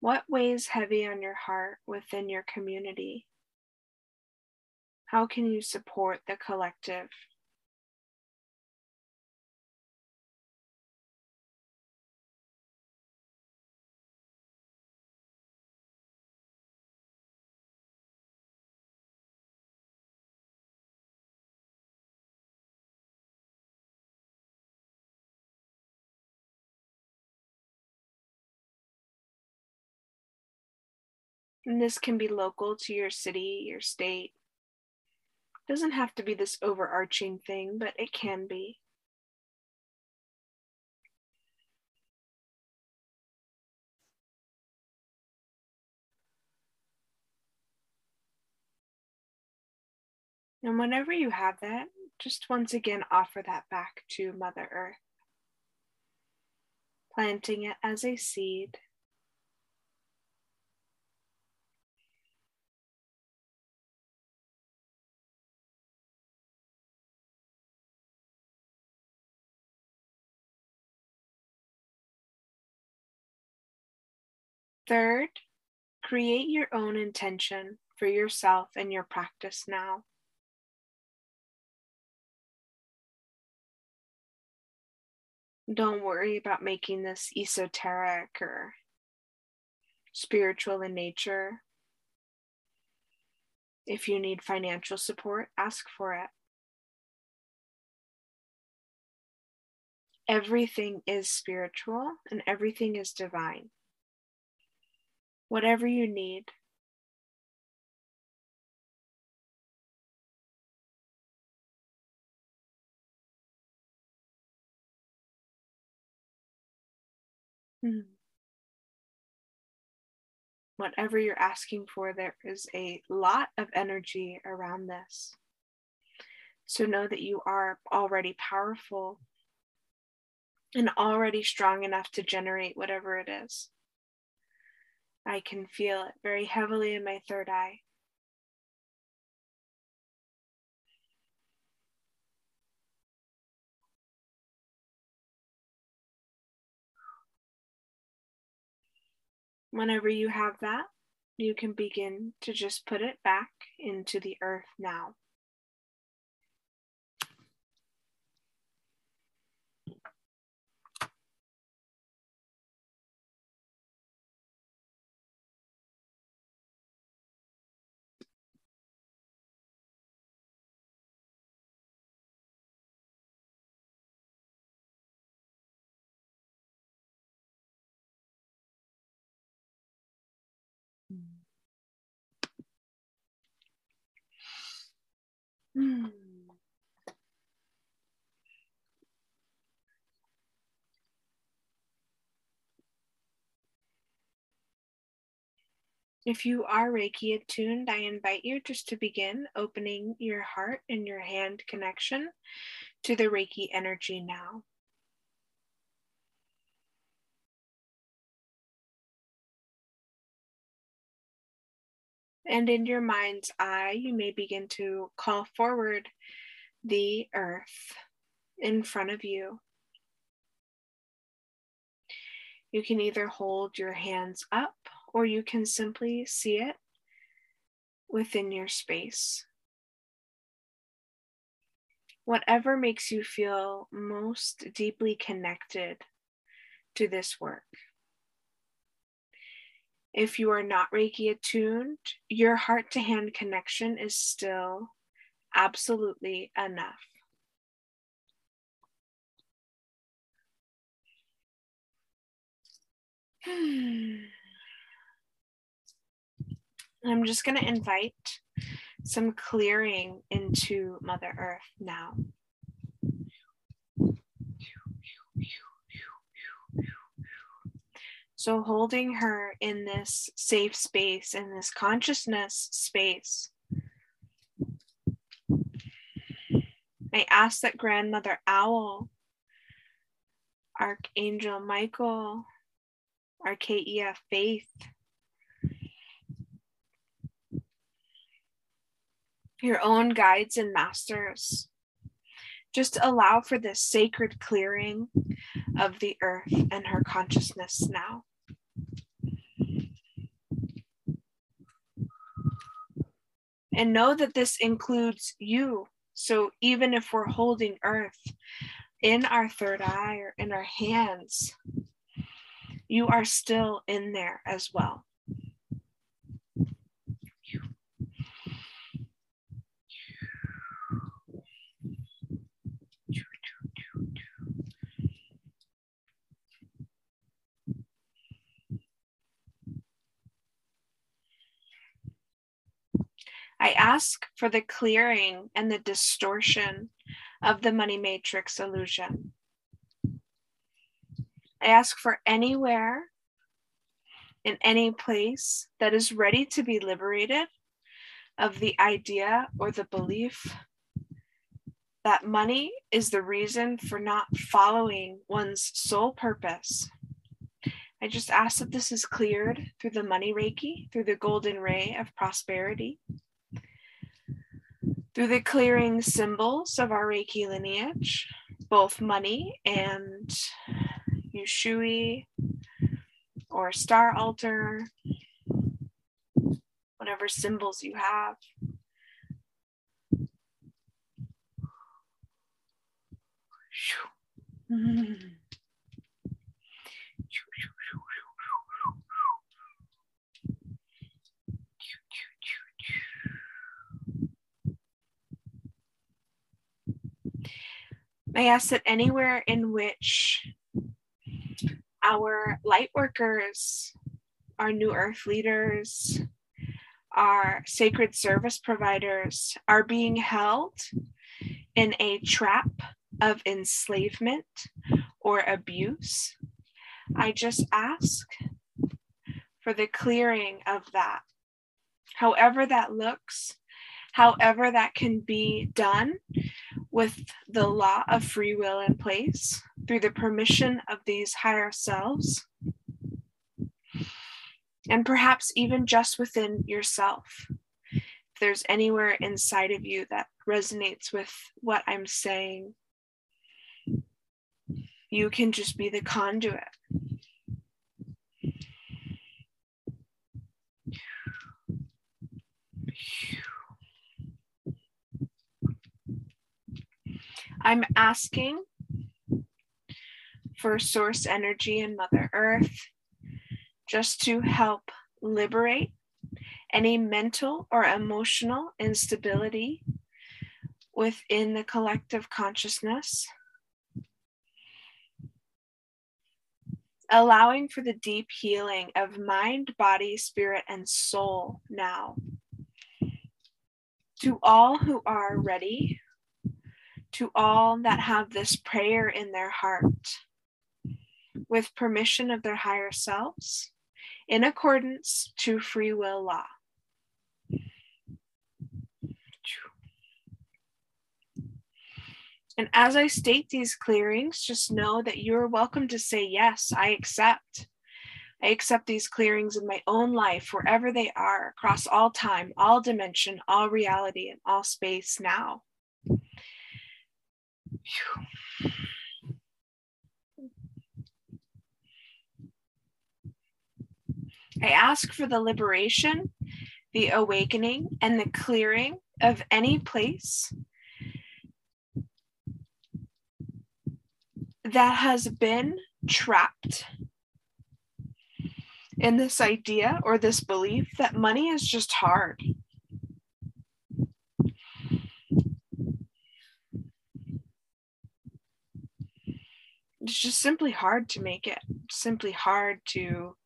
A: What weighs heavy on your heart within your community? How can you support the collective? And this can be local to your city, your state. It doesn't have to be this overarching thing, but it can be. And whenever you have that, just once again offer that back to Mother Earth, planting it as a seed Third, create your own intention for yourself and your practice now. Don't worry about making this esoteric or spiritual in nature. If you need financial support, ask for it. Everything is spiritual and everything is divine whatever you need. Hmm. Whatever you're asking for, there is a lot of energy around this. So know that you are already powerful and already strong enough to generate whatever it is. I can feel it very heavily in my third eye. Whenever you have that, you can begin to just put it back into the earth now. Hmm. If you are Reiki attuned, I invite you just to begin opening your heart and your hand connection to the Reiki energy now. And in your mind's eye, you may begin to call forward the earth in front of you. You can either hold your hands up or you can simply see it within your space. Whatever makes you feel most deeply connected to this work. If you are not Reiki attuned, your heart to hand connection is still absolutely enough. I'm just going to invite some clearing into Mother Earth now. So, holding her in this safe space, in this consciousness space, I ask that Grandmother Owl, Archangel Michael, Archeia Faith, your own guides and masters. Just allow for this sacred clearing of the earth and her consciousness now. And know that this includes you. So even if we're holding earth in our third eye or in our hands, you are still in there as well. I ask for the clearing and the distortion of the money matrix illusion. I ask for anywhere in any place that is ready to be liberated of the idea or the belief that money is the reason for not following one's sole purpose. I just ask that this is cleared through the money Reiki, through the golden ray of prosperity through the clearing symbols of our Reiki lineage, both money and Usui or star altar, whatever symbols you have. I ask that anywhere in which our light workers, our new earth leaders, our sacred service providers are being held in a trap of enslavement or abuse, I just ask for the clearing of that. However, that looks, however, that can be done with the law of free will in place through the permission of these higher selves, and perhaps even just within yourself. If there's anywhere inside of you that resonates with what I'm saying, you can just be the conduit. I'm asking for source energy and Mother Earth just to help liberate any mental or emotional instability within the collective consciousness. Allowing for the deep healing of mind, body, spirit, and soul now. To all who are ready, to all that have this prayer in their heart, with permission of their higher selves, in accordance to free will law. And as I state these clearings, just know that you're welcome to say, Yes, I accept. I accept these clearings in my own life, wherever they are, across all time, all dimension, all reality, and all space now. I ask for the liberation, the awakening and the clearing of any place that has been trapped in this idea or this belief that money is just hard. It's just simply hard to make it, simply hard to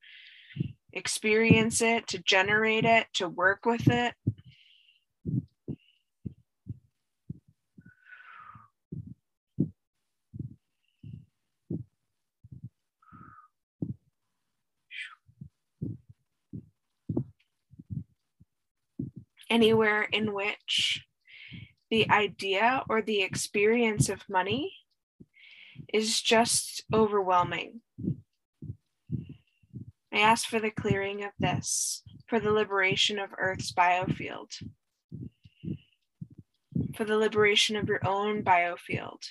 A: experience it, to generate it, to work with it. Anywhere in which the idea or the experience of money is just overwhelming. I ask for the clearing of this, for the liberation of Earth's biofield, for the liberation of your own biofield.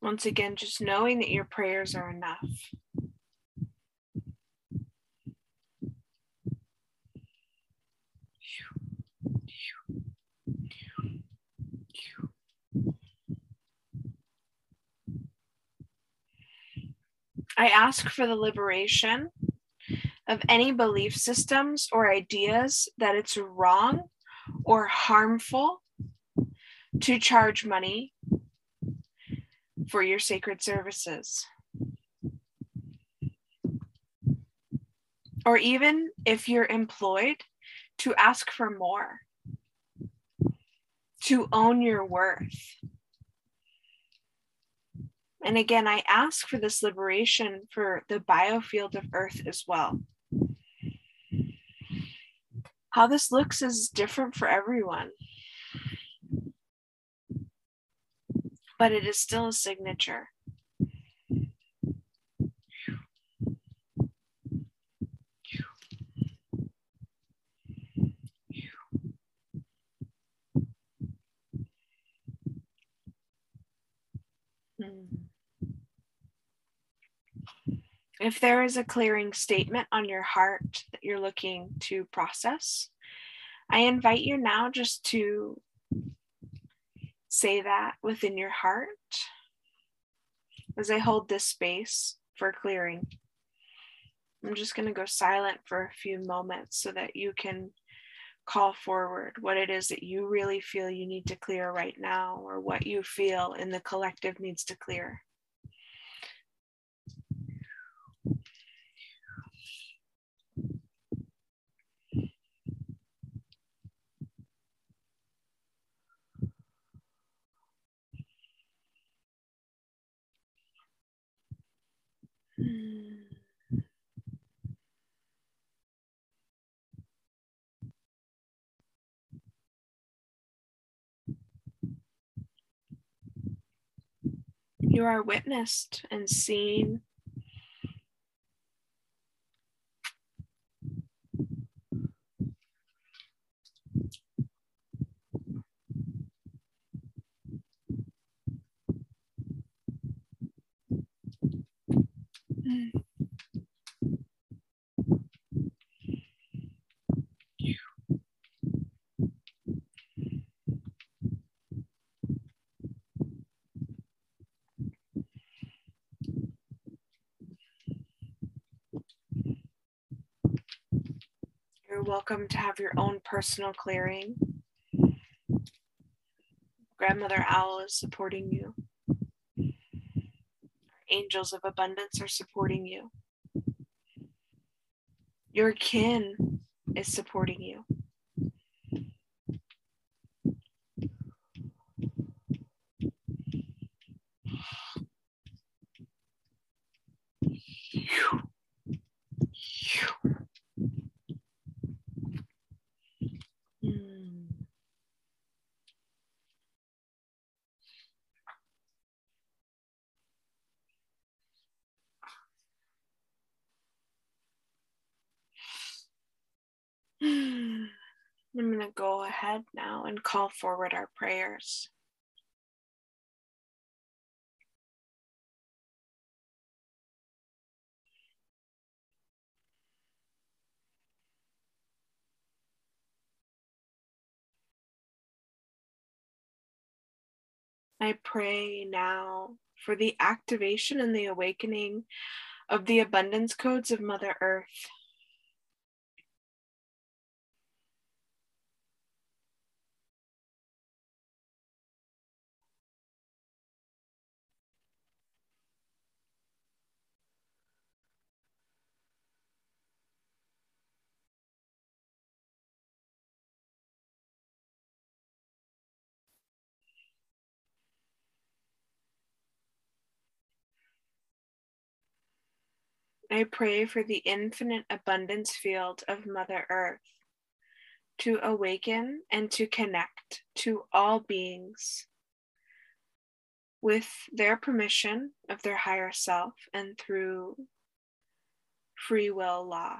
A: Once again, just knowing that your prayers are enough. I ask for the liberation of any belief systems or ideas that it's wrong or harmful to charge money for your sacred services. Or even if you're employed, to ask for more, to own your worth. And again, I ask for this liberation for the biofield of Earth as well. How this looks is different for everyone, but it is still a signature. If there is a clearing statement on your heart that you're looking to process, I invite you now just to say that within your heart as I hold this space for clearing. I'm just going to go silent for a few moments so that you can call forward what it is that you really feel you need to clear right now or what you feel in the collective needs to clear. You are witnessed and seen. You're welcome to have your own personal clearing. Grandmother Owl is supporting you. Angels of abundance are supporting you. Your kin is supporting you. head now and call forward our prayers. I pray now for the activation and the awakening of the abundance codes of Mother Earth I pray for the infinite abundance field of Mother Earth to awaken and to connect to all beings with their permission of their higher self and through free will law.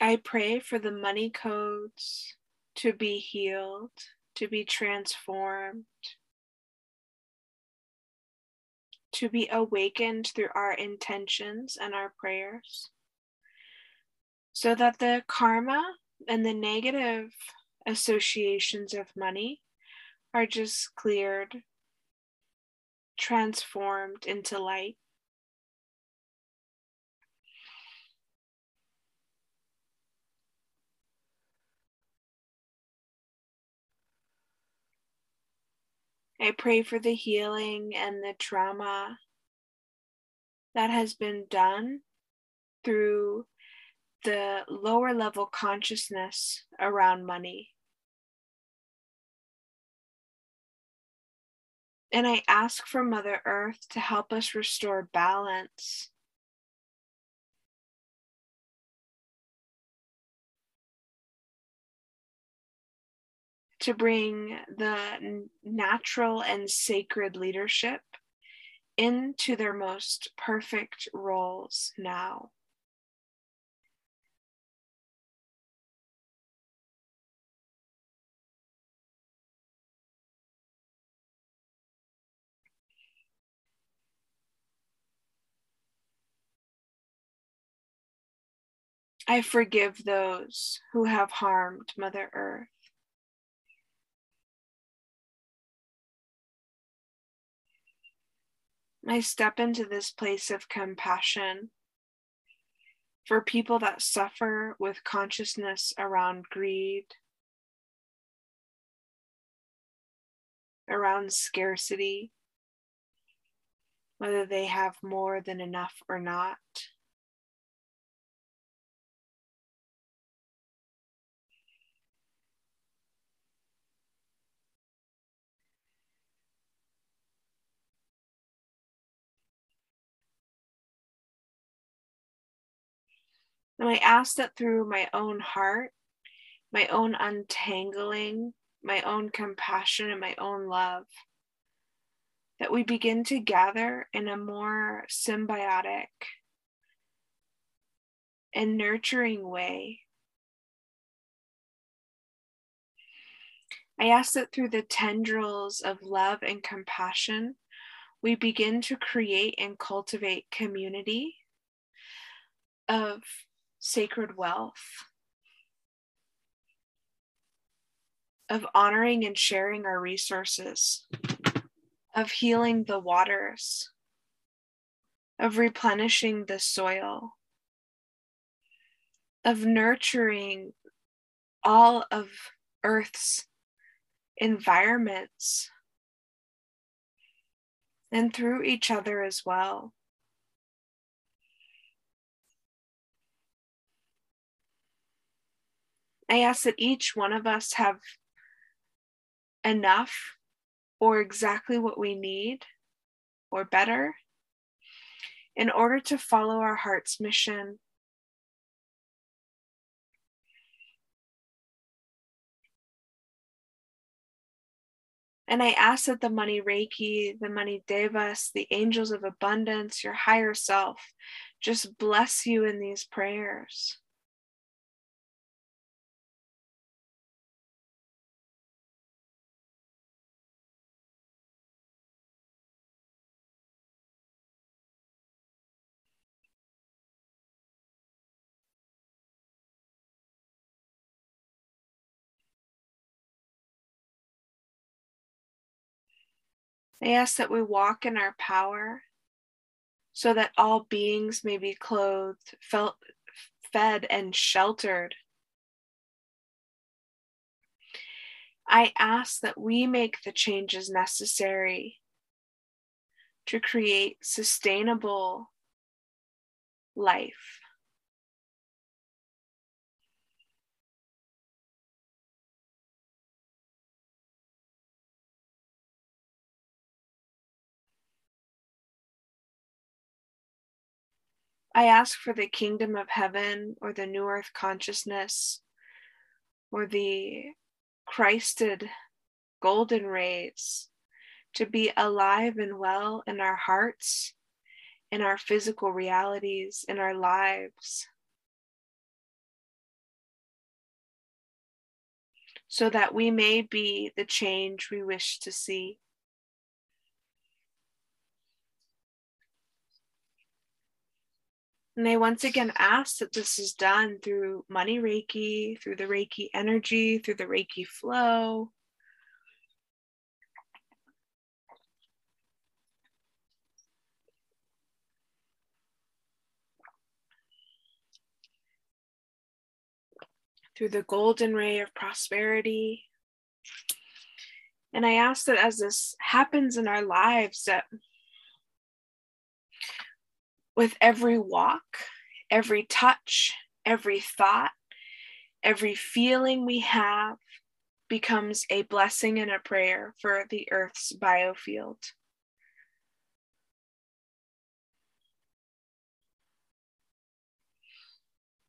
A: I pray for the money codes to be healed, to be transformed, to be awakened through our intentions and our prayers, so that the karma and the negative associations of money are just cleared, transformed into light. I pray for the healing and the trauma that has been done through the lower level consciousness around money. And I ask for Mother Earth to help us restore balance to bring the natural and sacred leadership into their most perfect roles now. I forgive those who have harmed Mother Earth. I step into this place of compassion for people that suffer with consciousness around greed, around scarcity, whether they have more than enough or not. And I ask that through my own heart, my own untangling, my own compassion, and my own love, that we begin to gather in a more symbiotic and nurturing way. I ask that through the tendrils of love and compassion, we begin to create and cultivate community of sacred wealth, of honoring and sharing our resources, of healing the waters, of replenishing the soil, of nurturing all of Earth's environments and through each other as well. I ask that each one of us have enough or exactly what we need or better in order to follow our heart's mission. And I ask that the money Reiki, the money Devas, the angels of abundance, your higher self, just bless you in these prayers. I ask that we walk in our power so that all beings may be clothed, felt, fed, and sheltered. I ask that we make the changes necessary to create sustainable life. I ask for the kingdom of heaven or the new earth consciousness or the Christed golden rays to be alive and well in our hearts, in our physical realities, in our lives. So that we may be the change we wish to see. And they once again ask that this is done through money Reiki, through the Reiki energy, through the Reiki flow. Through the golden ray of prosperity. And I ask that as this happens in our lives, that with every walk, every touch, every thought, every feeling we have becomes a blessing and a prayer for the earth's biofield.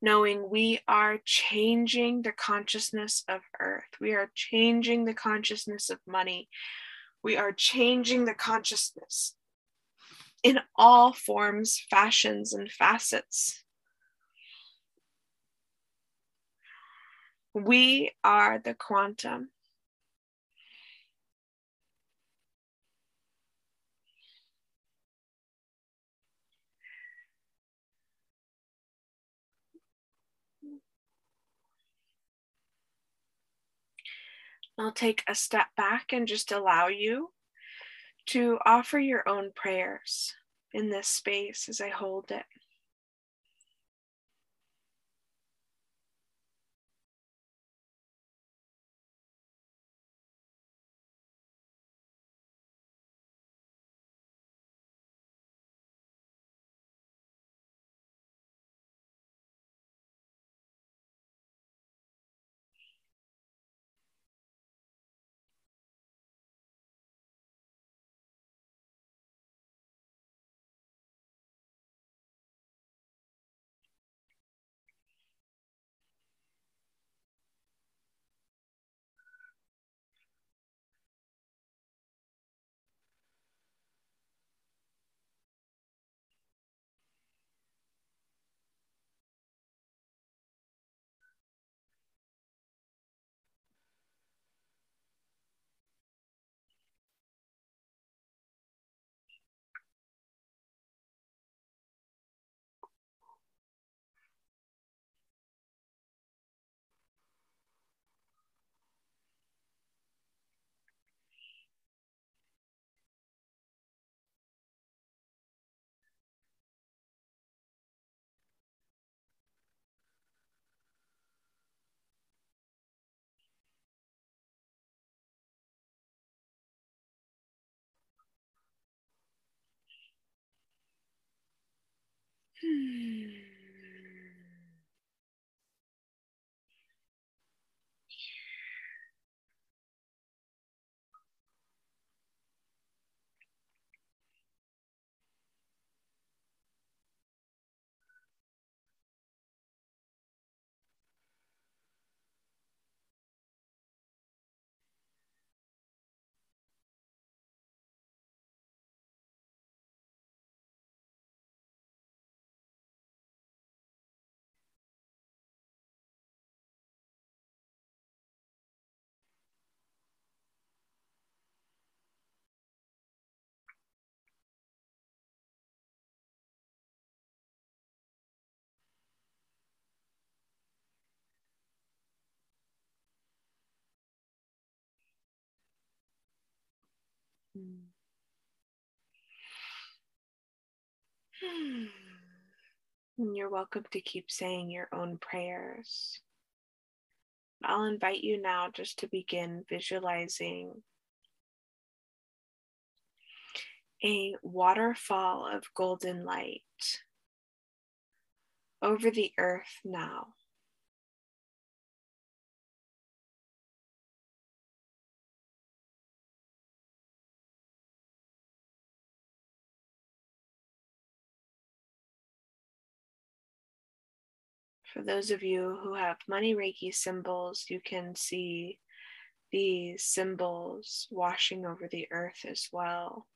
A: Knowing we are changing the consciousness of earth, we are changing the consciousness of money, we are changing the consciousness in all forms, fashions, and facets. We are the quantum. I'll take a step back and just allow you to offer your own prayers in this space as I hold it. Hmm. Hmm. And you're welcome to keep saying your own prayers. I'll invite you now just to begin visualizing a waterfall of golden light over the earth now. For those of you who have money Reiki symbols, you can see these symbols washing over the earth as well.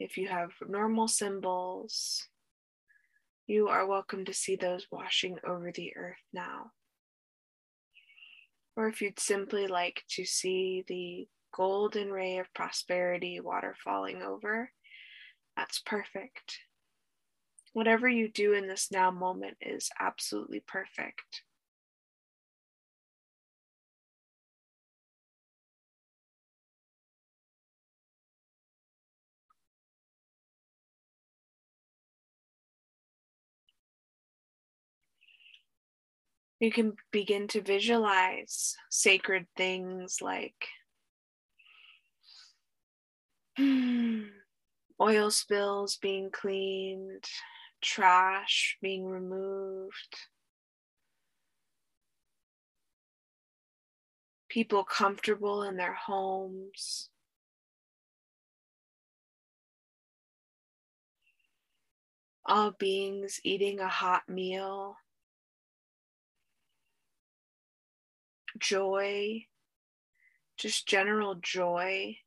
A: If you have normal symbols, you are welcome to see those washing over the earth now. Or if you'd simply like to see the golden ray of prosperity water falling over, that's perfect. Whatever you do in this now moment is absolutely perfect. You can begin to visualize sacred things like oil spills being cleaned, trash being removed, people comfortable in their homes. All beings eating a hot meal. Joy, just general joy.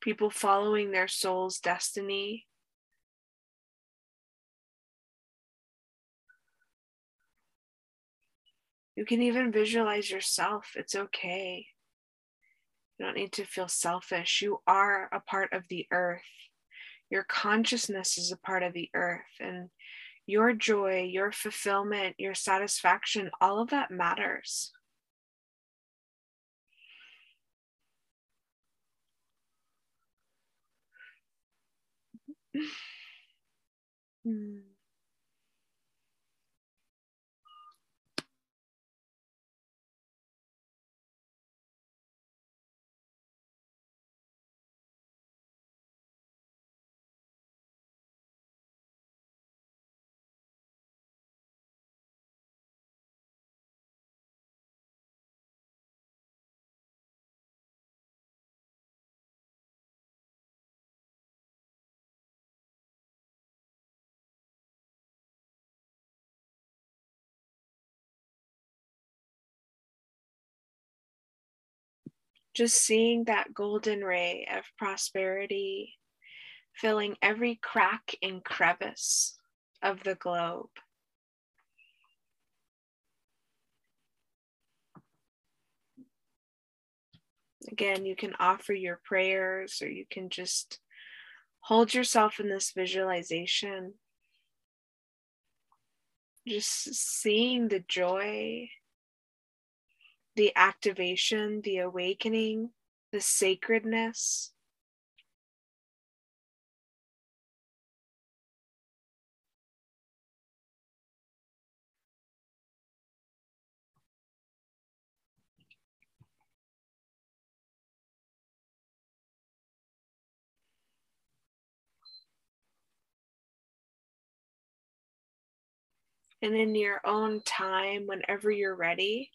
A: People following their soul's destiny. You can even visualize yourself. It's okay. You don't need to feel selfish. You are a part of the earth. Your consciousness is a part of the earth. And your joy, your fulfillment, your satisfaction, all of that matters. mm. Just seeing that golden ray of prosperity filling every crack and crevice of the globe. Again, you can offer your prayers or you can just hold yourself in this visualization. Just seeing the joy the activation, the awakening, the sacredness. And in your own time, whenever you're ready,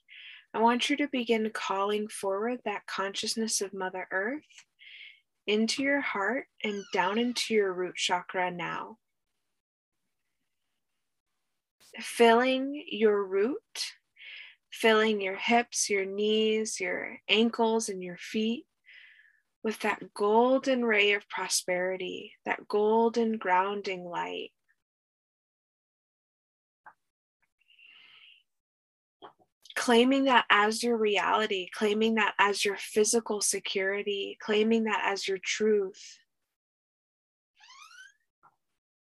A: I want you to begin calling forward that consciousness of Mother Earth into your heart and down into your root chakra now. Filling your root, filling your hips, your knees, your ankles, and your feet with that golden ray of prosperity, that golden grounding light. Claiming that as your reality, claiming that as your physical security, claiming that as your truth.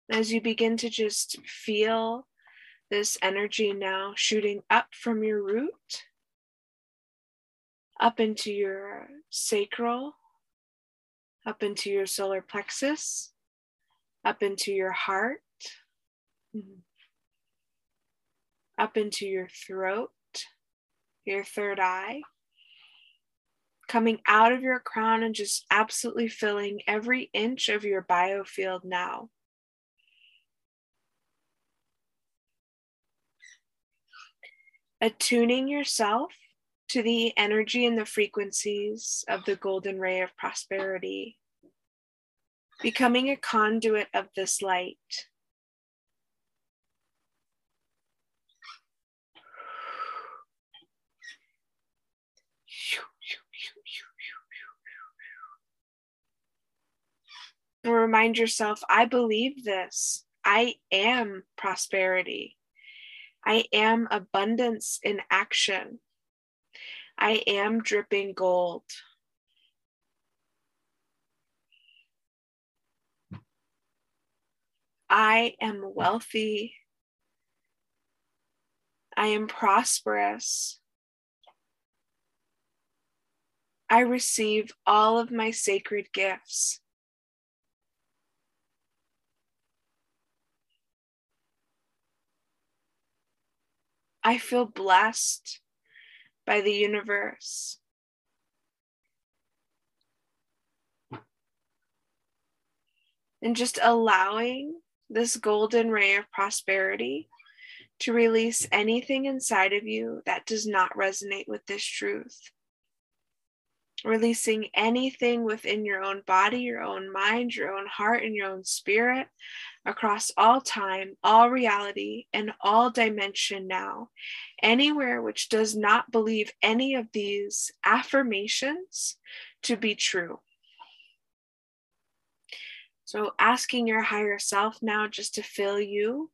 A: As you begin to just feel this energy now shooting up from your root, up into your sacral, up into your solar plexus, up into your heart, up into your throat, your third eye, coming out of your crown and just absolutely filling every inch of your biofield now. Attuning yourself to the energy and the frequencies of the golden ray of prosperity, becoming a conduit of this light. And remind yourself I believe this. I am prosperity. I am abundance in action. I am dripping gold. I am wealthy. I am prosperous. I receive all of my sacred gifts. I feel blessed by the universe. And just allowing this golden ray of prosperity to release anything inside of you that does not resonate with this truth. Releasing anything within your own body, your own mind, your own heart, and your own spirit across all time, all reality, and all dimension now, anywhere which does not believe any of these affirmations to be true. So, asking your higher self now just to fill you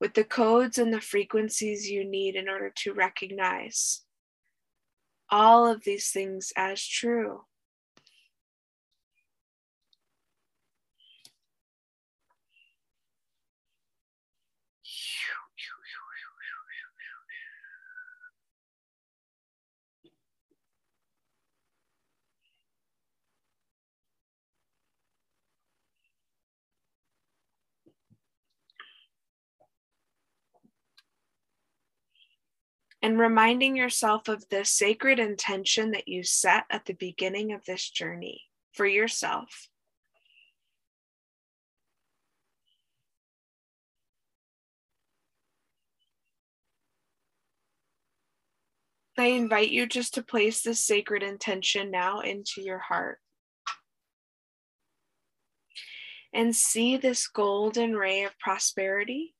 A: with the codes and the frequencies you need in order to recognize all of these things as true. And reminding yourself of the sacred intention that you set at the beginning of this journey for yourself. I invite you just to place this sacred intention now into your heart. And see this golden ray of prosperity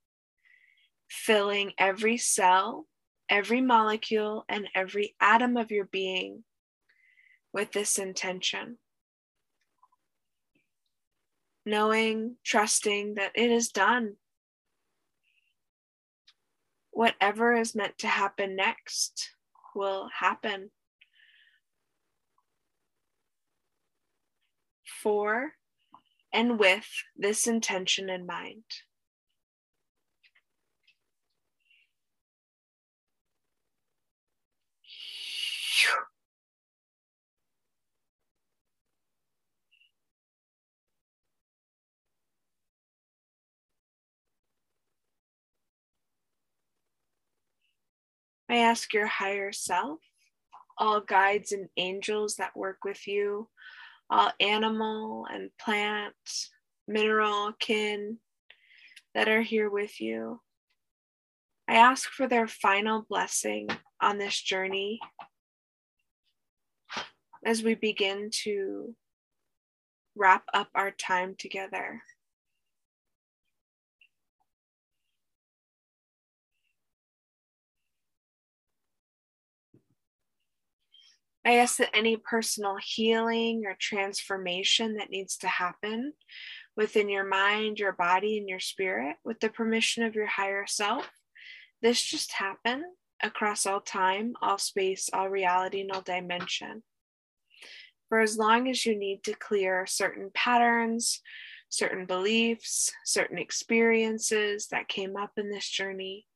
A: filling every cell every molecule and every atom of your being with this intention. Knowing, trusting that it is done. Whatever is meant to happen next will happen. For and with this intention in mind. I ask your higher self, all guides and angels that work with you, all animal and plant, mineral, kin that are here with you. I ask for their final blessing on this journey as we begin to wrap up our time together. I ask that any personal healing or transformation that needs to happen within your mind, your body, and your spirit, with the permission of your higher self, this just happen across all time, all space, all reality, and all dimension. For as long as you need to clear certain patterns, certain beliefs, certain experiences that came up in this journey,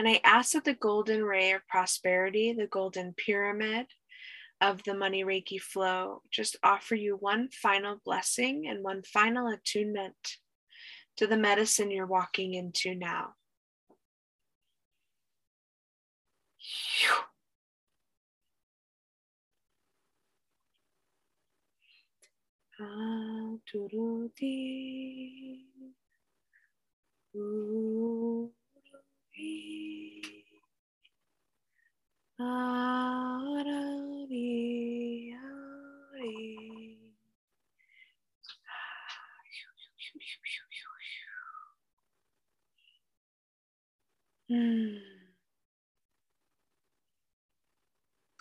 A: And I ask that the golden ray of prosperity, the golden pyramid of the money Reiki flow, just offer you one final blessing and one final attunement to the medicine you're walking into now.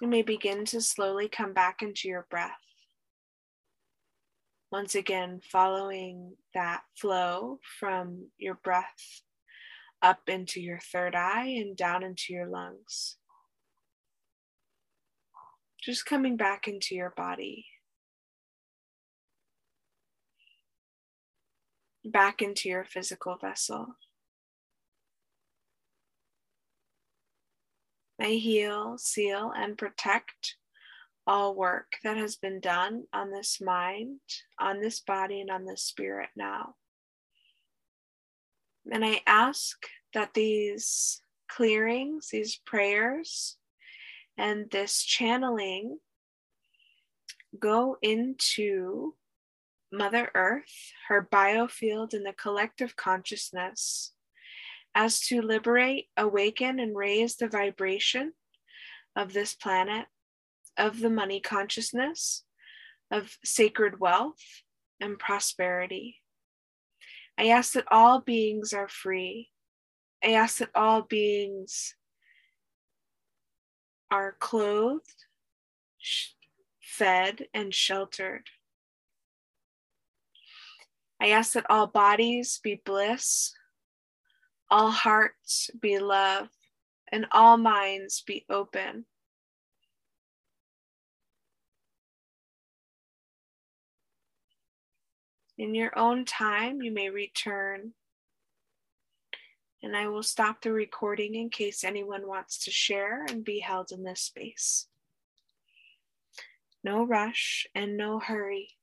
A: You may begin to slowly come back into your breath. Once again, following that flow from your breath up into your third eye and down into your lungs. Just coming back into your body. Back into your physical vessel. May heal, seal, and protect all work that has been done on this mind, on this body, and on this spirit now. And I ask that these clearings, these prayers, and this channeling go into Mother Earth, her biofield, and the collective consciousness as to liberate, awaken, and raise the vibration of this planet, of the money consciousness, of sacred wealth and prosperity. I ask that all beings are free. I ask that all beings are clothed, fed, and sheltered. I ask that all bodies be bliss, all hearts be love, and all minds be open. In your own time, you may return. And I will stop the recording in case anyone wants to share and be held in this space. No rush and no hurry.